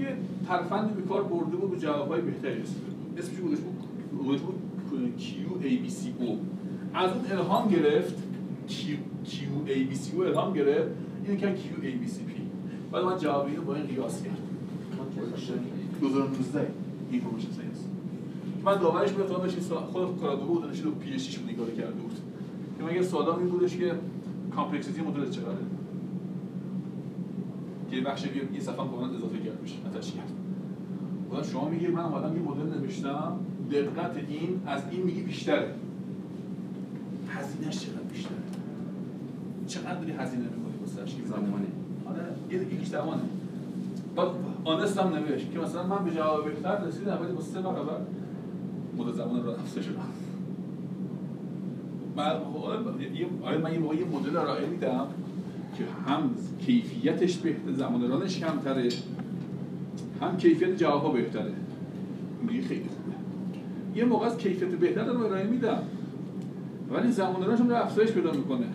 یه ترفندی به کار برده بود و جوابهای بهتری رسیده بود. اسمش بودش بود؟ بود QABCO از اون الهام گرفت Q- QABCO الهام گرفت این که QABCP بعد من جواب اینو با این قیاس کردم 2019 Information Science من داورش به اتفاق داشت این سوال- خود کارابوگا بود دانشجو PhD ش نگاه کرده بود. که من یه سوالام این بودش که complexity مدل چقدره؟ که یه بخش یه یه صفحه کاملا اضافه کرد بشه نتاش کرد. خدا شما میگی من اومدم یه مدل نوشتم دقت این از این میگی بیشتره. هزینهش چقدر بیشتره؟ چقدر داری هزینه می‌کنی واسه تشکیل زمانه. آره یه یکیش زمانه. بعد honest هم نوشت که مثلا من به جواب بهتر رسیدم ولی با سه برابر مدت زمان رو افزایش شدم. من یه- آره من یه موقع یه مدل ارائه میدم. که هم کیفیتش بهتر زمان رانش کمتره هم کیفیت جوابها بهتره. میگه خیلی خوبه. یه موقع از کیفیت بهتر دارم ارائه میدم ولی زمان رانش داره افزایش پیدا می‌کنه.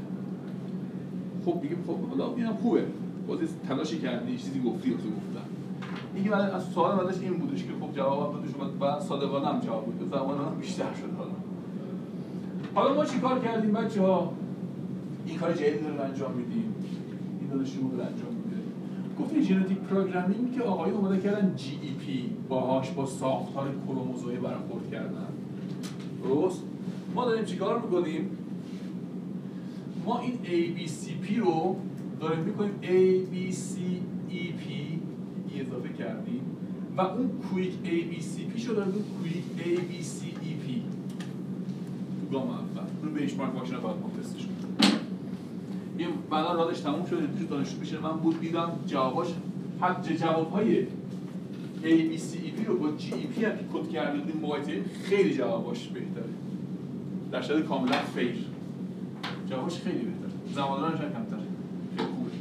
خب دیگه خب حالا اینم خوبه. بازی تلاشی کردی چیزی گفتی واسه گفتم. اینکه من از سوال بعدش این بودش که خب جواب داده شما و صادقانه هم جواب بود زمان هم بیشتر شد حالا. حالا ما چیکار کردیم بچه ها این کار جدید رو انجام میدیم. دانشجو رو انجام میده. گفتیم genetic programming که آقای اومده کردن GEP باهاش با ساختار کروموزومی برخورد کردن. درست؟ ما داریم چیکار می‌کنیم؟ ما این ABCP رو داریم می‌کنیم ABCEP ای اضافه کردیم و اون کویک ABCP شو داریم کویک ABCEP تو گام اول. رو بنچمارک ماشین باید ما تستش کنیم. یه بعدا رادش تموم شد پیش دانشجو پیش من بود دیدم جواباش. حد جوابهای ABCEP رو با GEP هم که کد کرده بودیم مقایسه خیلی جواباش بهتره. در شده کاملا fair جوابش خیلی بهتره. زمان run ش هم خیلی خوبه.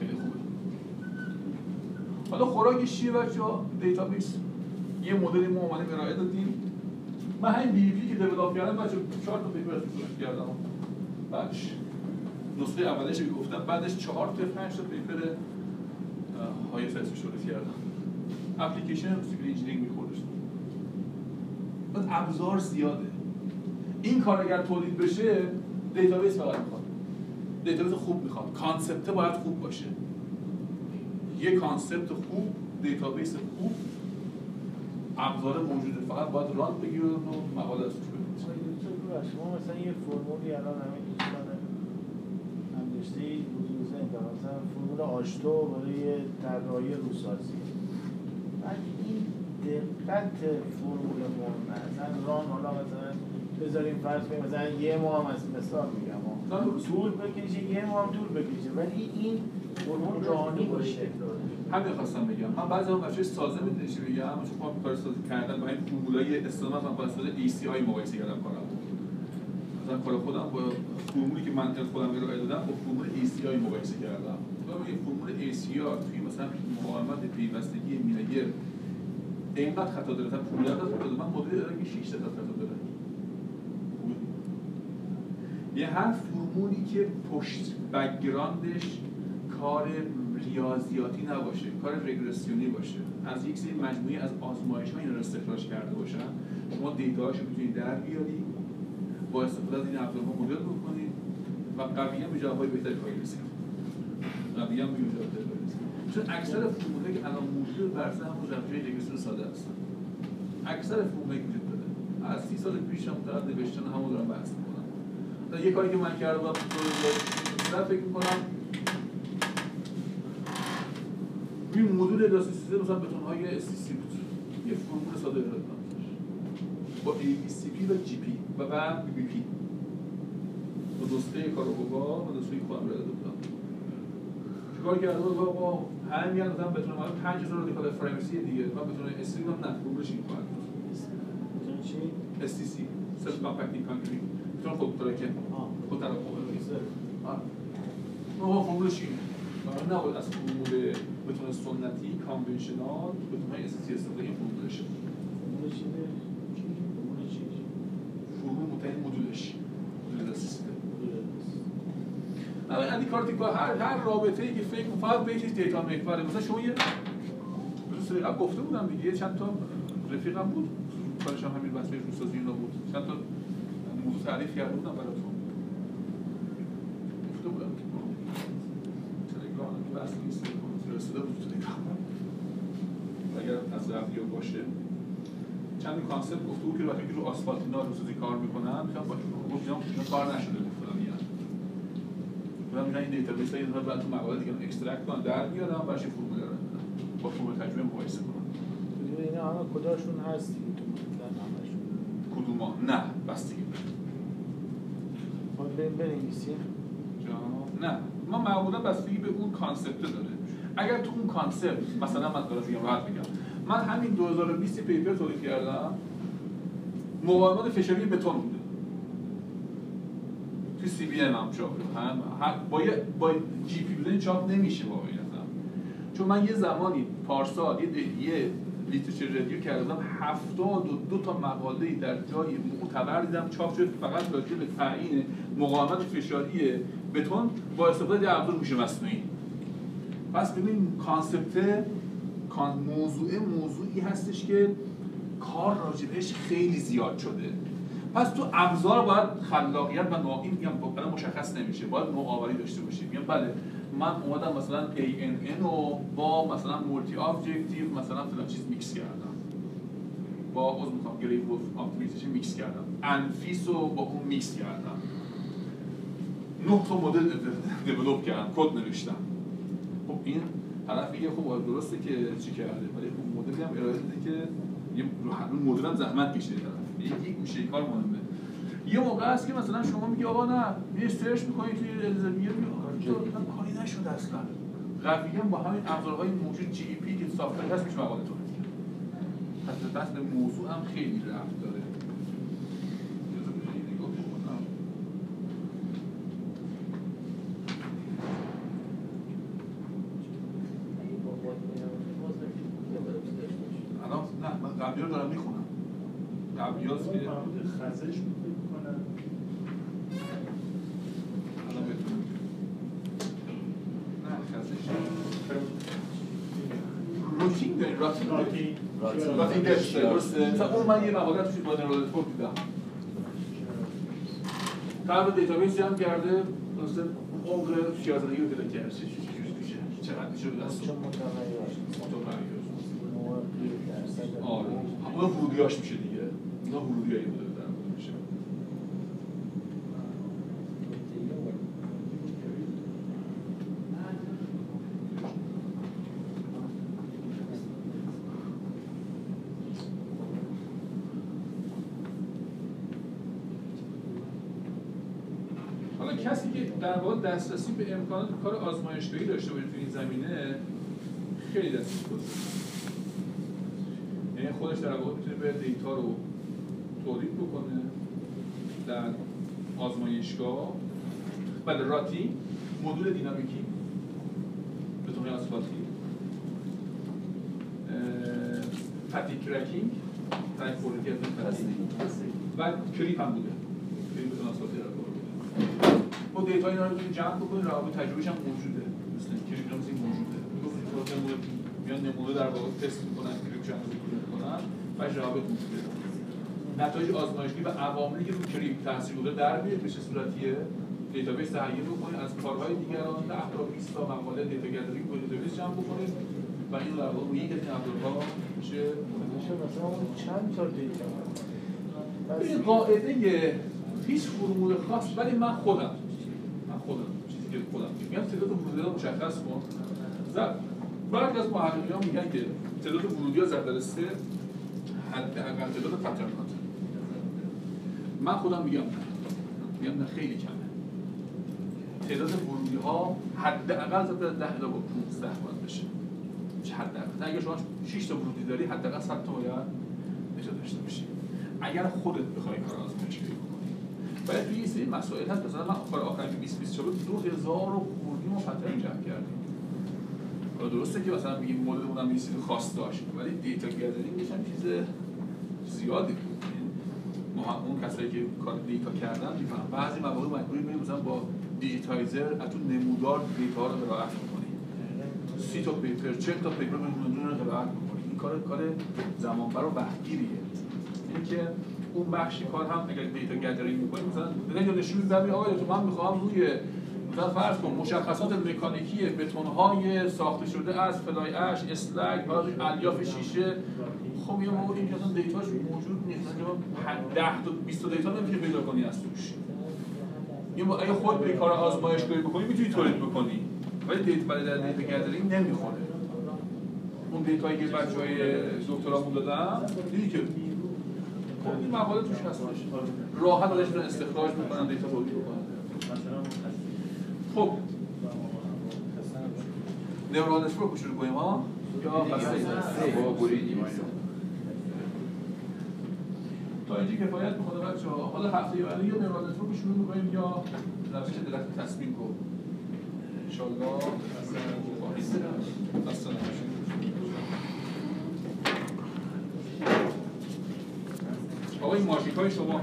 خیلی خوبه. حالا خوراکش چیه بچه ها؟ database یه مدلی ما اومدیم ارائه دادیم. من همین BBP که develop کردم بچه چهار تا paper کردم. بعدش. نسخه اولش گفتم بعدش چهار تا پنج تا paper های سرسش درست کردم. application civil engineering میخوردش. بعد ابزار زیاده. این کار اگر تولید بشه database فقط می‌خواد. database خوب می‌خواد. concept باید خوب باشه. یه concept خوب database خوب ابزار موجوده. فقط باید run بگیره و مقاله ازش بنویسه. شما مثلا یه فرمولی الان همه ذهن دارن. مثلا فرمول آشتو برای طراحی روسازی. بعد این دقت فرمول مهمه مثلا ران حالا مثلا بذاریم فرض کنیم مثلا یه ماه هم از مثال میگم. طول بکشه یه ماه هم طول بکشه ولی این فرمول رانی باشه. همین خواستم بگم. من بعضی هم بچه سازه می‌دونی چی بگم. چون خودم کار سازی کردن با این فرمولای استفاده من با استفاده ACI مقایسه کردم کارم. مثلا کار خودم با فرمولی که من خودم ارائه دادم با فرمول ACI مقایسه کردم. و این فرمول ACI توی مثلا مقاومت پیوستگی مینگر اینقدر خطا داره مثلا 15 تا خطا من مدل دارم که 6 تا خطا داره. خوبه. یه هر فرمولی که پشت background ش کار ریاضیاتی نباشه کار رگرسیونی باشه. از یک سری مجموعه از آزمایش ها این رو استخراج کرده باشن. شما دیتاهاش رو می‌تونید در بیاری. با استفاده از این ابزارها مدل بکنید و قوی هم به جوابهای بهتری خواهید رسید. قوی هم به جواب بهتری خواهید رسید. چون اکثر فرمول‌ها که الان موجود بر اساس همون روش‌های رگرسیون ساده هستن اکثر فرمول‌هایی که وجود داره. از سی سال پیش هم دارن نوشتن همون دارن بحث می‌کنن. یه کاری که من کردم رو فکر می‌کنم. این مدول ادراسی سیستم مثلا بتون‌های SCC بود. یه فرمول ساده ارائه دادم با ABCP و GP و بعد BBP با دوسته کاروبا و دوسته خودم ارائه دادم چیکار کرده بود آقا همین میگن مثلا بتونه مال 5000 رادیکال فرامرسی دیگه من بتونه استریم هم نه فرمولش این خواهد بود چی؟ SCC سلف کامپکتینگ کانکریت بتونه خود تراکه خود تراکم آره ما فرمولش اینه نه نباید از فرمول بتونه سنتی کانونشنال بتونه SCC استفاده این فرمول بشه فرمول چی به؟ فرمول چی؟ متعین مدولش مدول سیستم کارتیک با هر هر رابطه ای که فکر فقط بهش دیتا محوره مثلا شما یه روز قبل گفته بودم دیگه یه چند تا رفیقم بود کارش هم همین بحث روسازی اینا بود چند تا موضوع تعریف کرده بودم براتون گفته بودم که تلگرام که بحث نیست رسیده بود تلگرام اگر از قبلی باشه چند کانسپت گفته بود که وقتی که رو آسفالت اینا روسازی کار می‌کنن می‌خوام با اینا کار نشده بود فلان و میگن این دیتابیس های اینها بعد تو مقاله دیگه اکسترکت کنن در بیارن برش فرمول رو با فرمول تجربه مقایسه کنن. بدون اینا همه کداشون هست دیگه تو در همشون کدوم ها؟ نه بستگی داره خب بریم بنویسیم جا؟ نه. ما معمولا بستگی به اون concept داره اگر تو اون concept مثلا من دارم میگم راحت میگم. من همین 2020 paper تولید کردم. مقاومت فشاری بتون بوده. تو CBM هم چاپ هم با یه با GP بودن چاپ نمیشه واقعیتا. چون من یه زمانی پارسال یه یه literature review کردم. هفتاد و دو تا مقاله در جای معتبر دیدم. چاپ شد. فقط راجع به تعیین مقاومت فشاری بتون با استفاده از ابزار هوش مصنوعی. پس ببین concept کان موضوع موضوعی هستش که کار راجبش خیلی زیاد شده. پس تو ابزار باید خلاقیت و نوع این میگم برای مشخص نمیشه. باید نوآوری داشته باشیم. میگم بله من اومدم مثلا ANN رو با مثلا multi objective مثلا فلان چیز میکس کردم. با عذر می‌خوام gray wolf optimization mix کردم. ANFIS رو با اون میکس کردم. نه تا مدل develop کردم کد نوشتم. خب این طرف میگه خب درسته که چی کرده ولی خب مدلی هم ارائه داده که یه رو مدل هم زحمت کشیده طرف. یه گوشه کار مهمه. یه موقع هست که مثلا شما میگی آقا نه یه search می‌کنید توی Elsevier میگه کاری نشده اصلا. قویا با همین ابزارهای موجود GP که software هست میشه مقاله تولید کرد پس بحث به موضوع هم خیلی رفت داره اجازه بدید نگاه بکنم. الان نه من قبلی رو دارم می‌خونم قبلی هاست که خزش می‌کنن الان بهتون میگم. نه خزش rutting داریم rutting. rutting دست داره، درسته مثلا اون من یه مقاله توش با neural network دیدم قبل database جمع کرده درسته عمق شیارزدگی رو پیدا کرده چه- چه- چقدر میشه به دست چون متغیر متغیر. موقعی درصد آره. اون ورودیاش میشه دیگه. اینا ورودیایی بوده در میشه. حالا کسی که در واقع دسترسی به امکانات کار آزمایشگاهی داشته باشه تو این زمینه خیلی یعنی خودش در واقع می‌تونه به دیتا رو تولید بکنه در آزمایشگاه. بعد راتی مدول دینامیکی. بتونه آسفالتی فتیک کرکینگ تایپ فتیک و کلیپ هم بوده. کلیپ بتونه آسفالتی رو بوده. با دیتا اینا رو می‌تونی جمع بکنی روابط تجربهش هم موجوده. مثل creep این موجوده. میان نمونه در واقع تست می‌کنن. creep شون رو می‌کنن و جواب میده نتایج آزمایشی و عواملی که رو creep تاثیر گذاره در بیاد به چه صورتیه. database تهیه بکنید از کارهای دیگران 10 تا 20 تا مقاله data gathering با database جمع بکنید و این در واقع روی یک ابزارها مثلا اون چند تا data؟ این قاعده هیچ فرمول خاص ولی من خودم من خودم چیزی که خودم میگم تعداد ورودی رو مشخص کن. زد. برخی از محققین میگن که تعداد ورودی ها در سه حداقل تعداد پترنات من خودم میگم نه. میگم نه خیلی کمه. تعداد ورودی ها حداقل ضرب در 10 تا با 15 باید بشه. چه حداقل؟ اگه شما 6 تا ورودی داری حداقل 100 تا باید نجات داشته اگر خودت بخوای کار آزمایشی بکنی. توی یه سری مسائل هست. مثلا من کار آخر 2024 2000 رو خوردی ما جمع کردیم. درسته که مثلا میگیم مدل اونم یه چیز خاص داشت ولی data gathering ش هم چیز زیادی بود. ما هم اون کسایی که کار data کردن می‌فهمن. بعضی مواقع مجبوری بریم مثلا با digitizer از تو نمودار data رو قرائت کنی سی تا paper چهل تا paper رو قرائت کنی این کار کار زمانبر و وقتگیریه اینکه اون بخشی کار هم اگر data gathering می‌کنیم مثلا data نشون میدم آقا تو من می‌خوام روی مثلا فرض کن مشخصات مکانیکی بتون‌های ساخته شده از fly ash slag الیاف شیشه. خب یه موقع این اصلا data ش موجود نیست. مثلا 10 تا 20 تا data نمیشه پیدا کنی از توش. یه اگه خود به کار آزمایشگاهی بکنی می‌تونی تولید بکنی. ولی data برای در data gathering نمی‌خوره. اون data یی که بچهای دکترامون دادن دیدی که خب این مقاله توش هستش. راحت ازش می‌تونن استخراج می‌کنن data تولید بکنن خب. neural network رو شروع کنیم ها یا تا اینجا کفایت می‌کنه بچه ها حالا هفته بعدی یا neural network رو شروع می‌کنیم یا روش درخت تصمیم رو. انشالله دست آقا این ماشیک های شما.